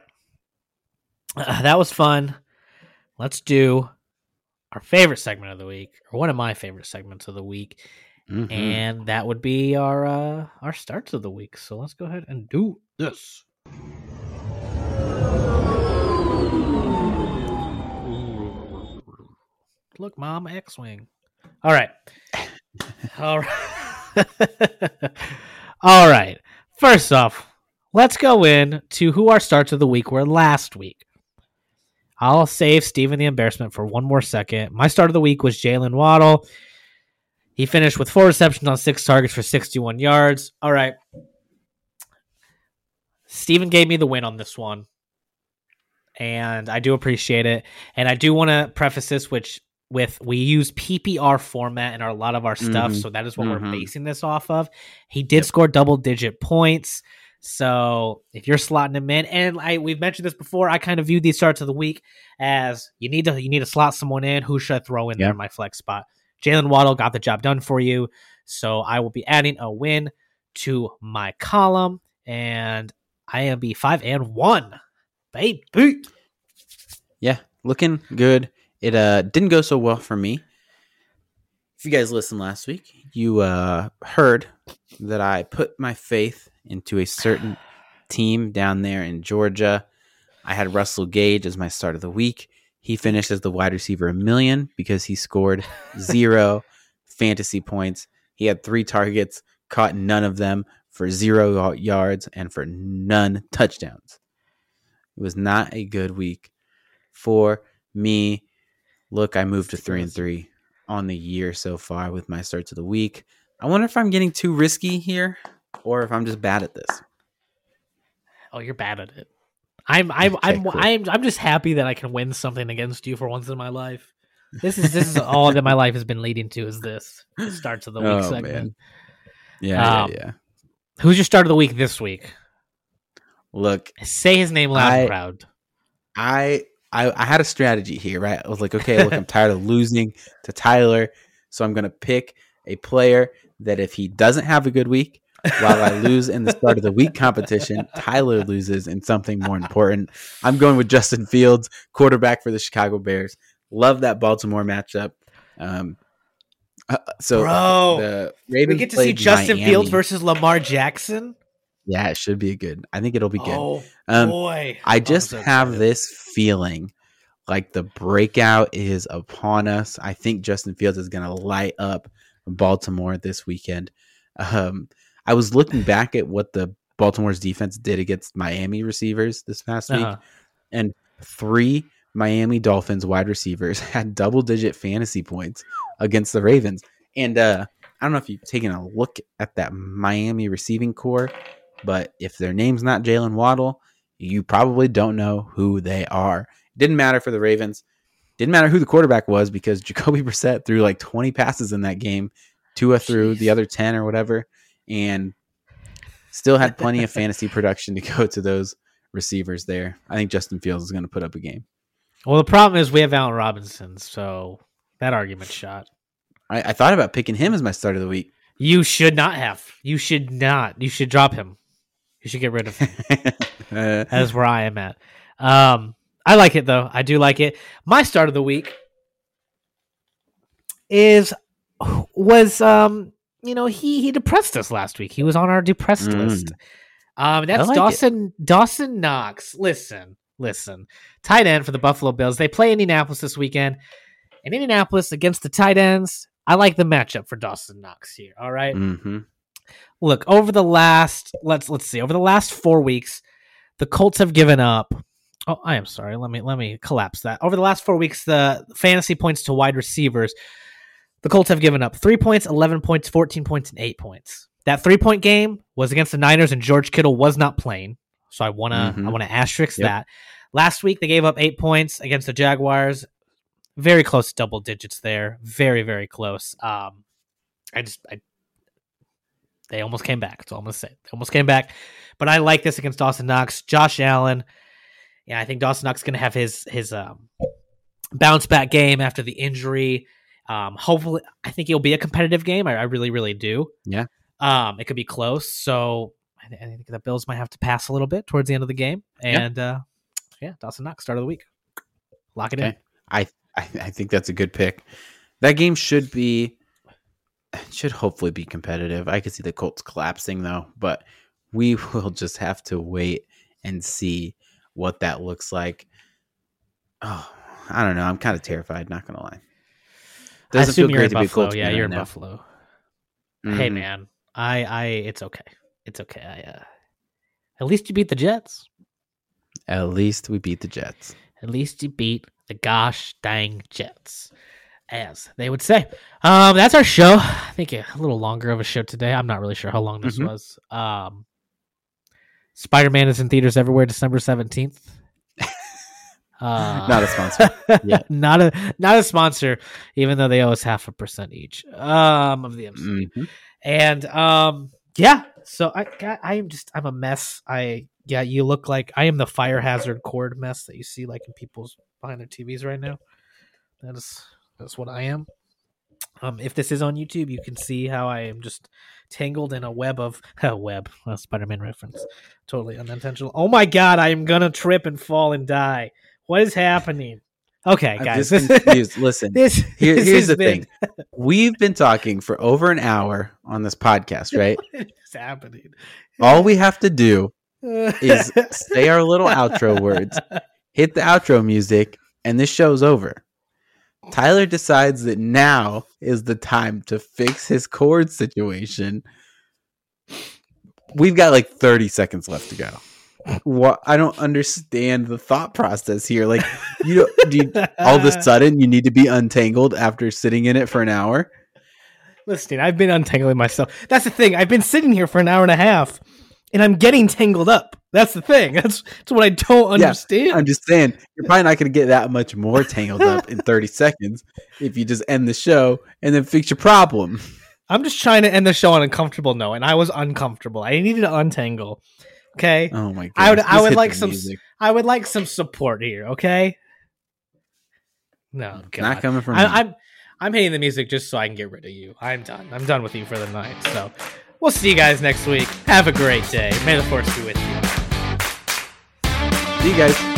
Uh, [clears throat] that was fun. Let's do our favorite segment of the week, or one of my favorite segments of the week. Mhm. and that would be our uh our starts of the week. So let's go ahead and do this. Look mom x-wing. All right. [laughs] All right. [laughs] All right. First off let's go in to who our starts of the week were last week i'll save steven the embarrassment for one more second my start of the week was jaylen waddle he finished with four receptions on six targets for 61 yards. All right. Steven gave me the win on this one. And I do appreciate it. And I do want to preface this which with we use PPR format in our, a lot of our stuff, Mhm. so that is what we're Mhm. basing this off of. He did score double digit points. So if you're slotting them in, and I we've mentioned this before, I kind of view these starts of the week as you need to you need to slot someone in. Who should I throw in Yeah. there in my flex spot? Jaylen Waddle got the job done for you. So I will be adding a win to my column, and I am be five and one, baby. Yeah, looking good. It uh didn't go so well for me. If you guys listened last week, you uh heard that I put my faith into a certain team down there in Georgia. I had Russell Gage as my start of the week. He finished as the wide receiver a million because he scored [laughs] zero fantasy points. He had three targets, caught none of them for zero yards and for none touchdowns. It was not a good week for me. Look, I moved to three and three on the year so far with my starts of the week. I wonder if I'm getting too risky here or if I'm just bad at this. Oh, you're bad at it. I'm I'm [laughs] Okay, I'm cool. I'm I'm just happy that I can win something against you for once in my life. This is this is all that my life has been leading to is this the starts of the week [laughs] Oh, segment. man. Yeah, Um, yeah, yeah. Who's your start of the week this week? Look, Say his name loud I- and proud. I, I I had a strategy here, right? I was like, okay, look, I'm [laughs] tired of losing to Tyler, so I'm gonna pick a player that if he doesn't have a good week, while I lose in the start of the week competition, Tyler loses in something more important. I'm going with Justin Fields, quarterback for the Chicago Bears. Love that Baltimore matchup. Um, uh, so Bro, the We get to see Justin Miami. Fields versus Lamar Jackson. Yeah, it should be a good. I think it'll be good. Oh Um, boy! I I'm just have excited. this feeling like the breakout is upon us. I think Justin Fields is going to light up Baltimore this weekend. Um, I was looking [sighs] back at what the Baltimore's defense did against Miami receivers this past week, Uh-huh. and three Miami Dolphins wide receivers [laughs] had double digit fantasy points against the Ravens. And uh, I don't know if you've taken a look at that Miami receiving corps, but if their name's not Jaylen Waddle, you probably don't know who they are. It didn't matter for the Ravens. Didn't matter who the quarterback was because [laughs] Jacoby Brissett threw like 20 passes in that game. Tua threw the other 10 or whatever, and still had plenty of [laughs] fantasy production to go to those receivers there. I think Justin Fields is going to put up a game. Well, the problem is we have Allen Robinson, so that argument shot. I, I thought about picking him as my start of the week. You should not have. You should not. You should drop him. You should get rid of [laughs] him. Uh, That is where I am at. Um, I like it though. I do like it. My start of the week is was um you know he he depressed us last week. He was on our depressed Mm. list. Um, that's like it. Dawson Dawson Knox. Listen, listen. Tight end for the Buffalo Bills. They play Indianapolis this weekend. In Indianapolis against the tight ends, I like the matchup for Dawson Knox here. All right hmm look over the last let's let's see over the last four weeks the colts have given up oh i am sorry let me let me collapse that. Over the last four weeks the fantasy points to wide receivers the colts have given up three points 11 points 14 points and eight points. That three point game was against the niners and george kittle was not playing so i want to Mhm. i want to asterisk Yep. that. Last week they gave up eight points against the jaguars. Very close to double digits there. Very very close. Um i just i they almost came back. That's all I'm gonna say. They almost came back, but I like this against Dawson Knox, Josh Allen. Yeah, I think Dawson Knox is gonna have his his um, bounce back game after the injury. Um, hopefully, I think it'll be a competitive game. I, I really, really do. Yeah. Um, it could be close. So I, th- I think the Bills might have to pass a little bit towards the end of the game. Yeah. And uh, yeah, Dawson Knox, start of the week. Lock it in. I, I I think that's a good pick. That game should be should hopefully be competitive. I could see the Colts collapsing though, but we [laughs] will just have to wait and see what that looks like. Oh, I don't know. I'm kind of terrified. Not gonna lie. I Doesn't assume feel you're great in to be a Buffalo. Colts Yeah, you're in now. Buffalo. Hey Mhm. man, I I it's okay. It's okay. I uh, at least you beat the Jets. At least we beat the Jets. At least you beat the gosh dang Jets, as they would say. Um, that's our show. I think a little longer of a show today. I'm not really sure how long this Mhm. was. Um, Spider Man is in theaters everywhere December seventeenth. [laughs] Uh, Not a sponsor. Yeah. [laughs] not a not a sponsor, even though they owe us half a percent each um, of the MC. Mhm. And um, yeah, so I I am just I'm a mess. I yeah, you look like I am the fire hazard cord mess that you see like in people's behind their TVs right now. That is that's what I am. Um, if this is on YouTube, you can see how I am just tangled in a web of [laughs] a web. A Spider-Man reference, totally unintentional. Oh my god, I am gonna trip and fall and die. What is happening? Okay, I'm guys. [laughs] Listen, this Here, this here's the been- thing. We've been talking for over an hour on this podcast, [laughs] right? What is happening? All we have to do is say our little outro words, hit the outro music, and this show's over. Tyler decides that now is the time to fix his cord situation. We've got like 30 seconds left to go. What I don't understand the thought process here. Like, you don't, do you, all of a [laughs] sudden you need to be untangled after sitting in it for an hour. Listen, I've been untangling myself. That's the thing. I've been sitting here for an hour and a half, and I'm getting tangled up. That's the thing. [laughs] That's that's what I don't understand. I'm just saying, you're probably not going to get that much more tangled up in [laughs] 30 seconds if you just end the show and then fix your problem. I'm just trying to end the show on a comfortable note, and I was uncomfortable. I needed to untangle. Okay, Oh my god! I would- I would like some s- I would like some support here. Okay. No, God. Not coming from I, me. I'm I'm hitting the music just so I can get rid of you. I'm done. I'm done with you for the night. So we'll see you guys next week. Have a great day. May the force be with you. See you guys.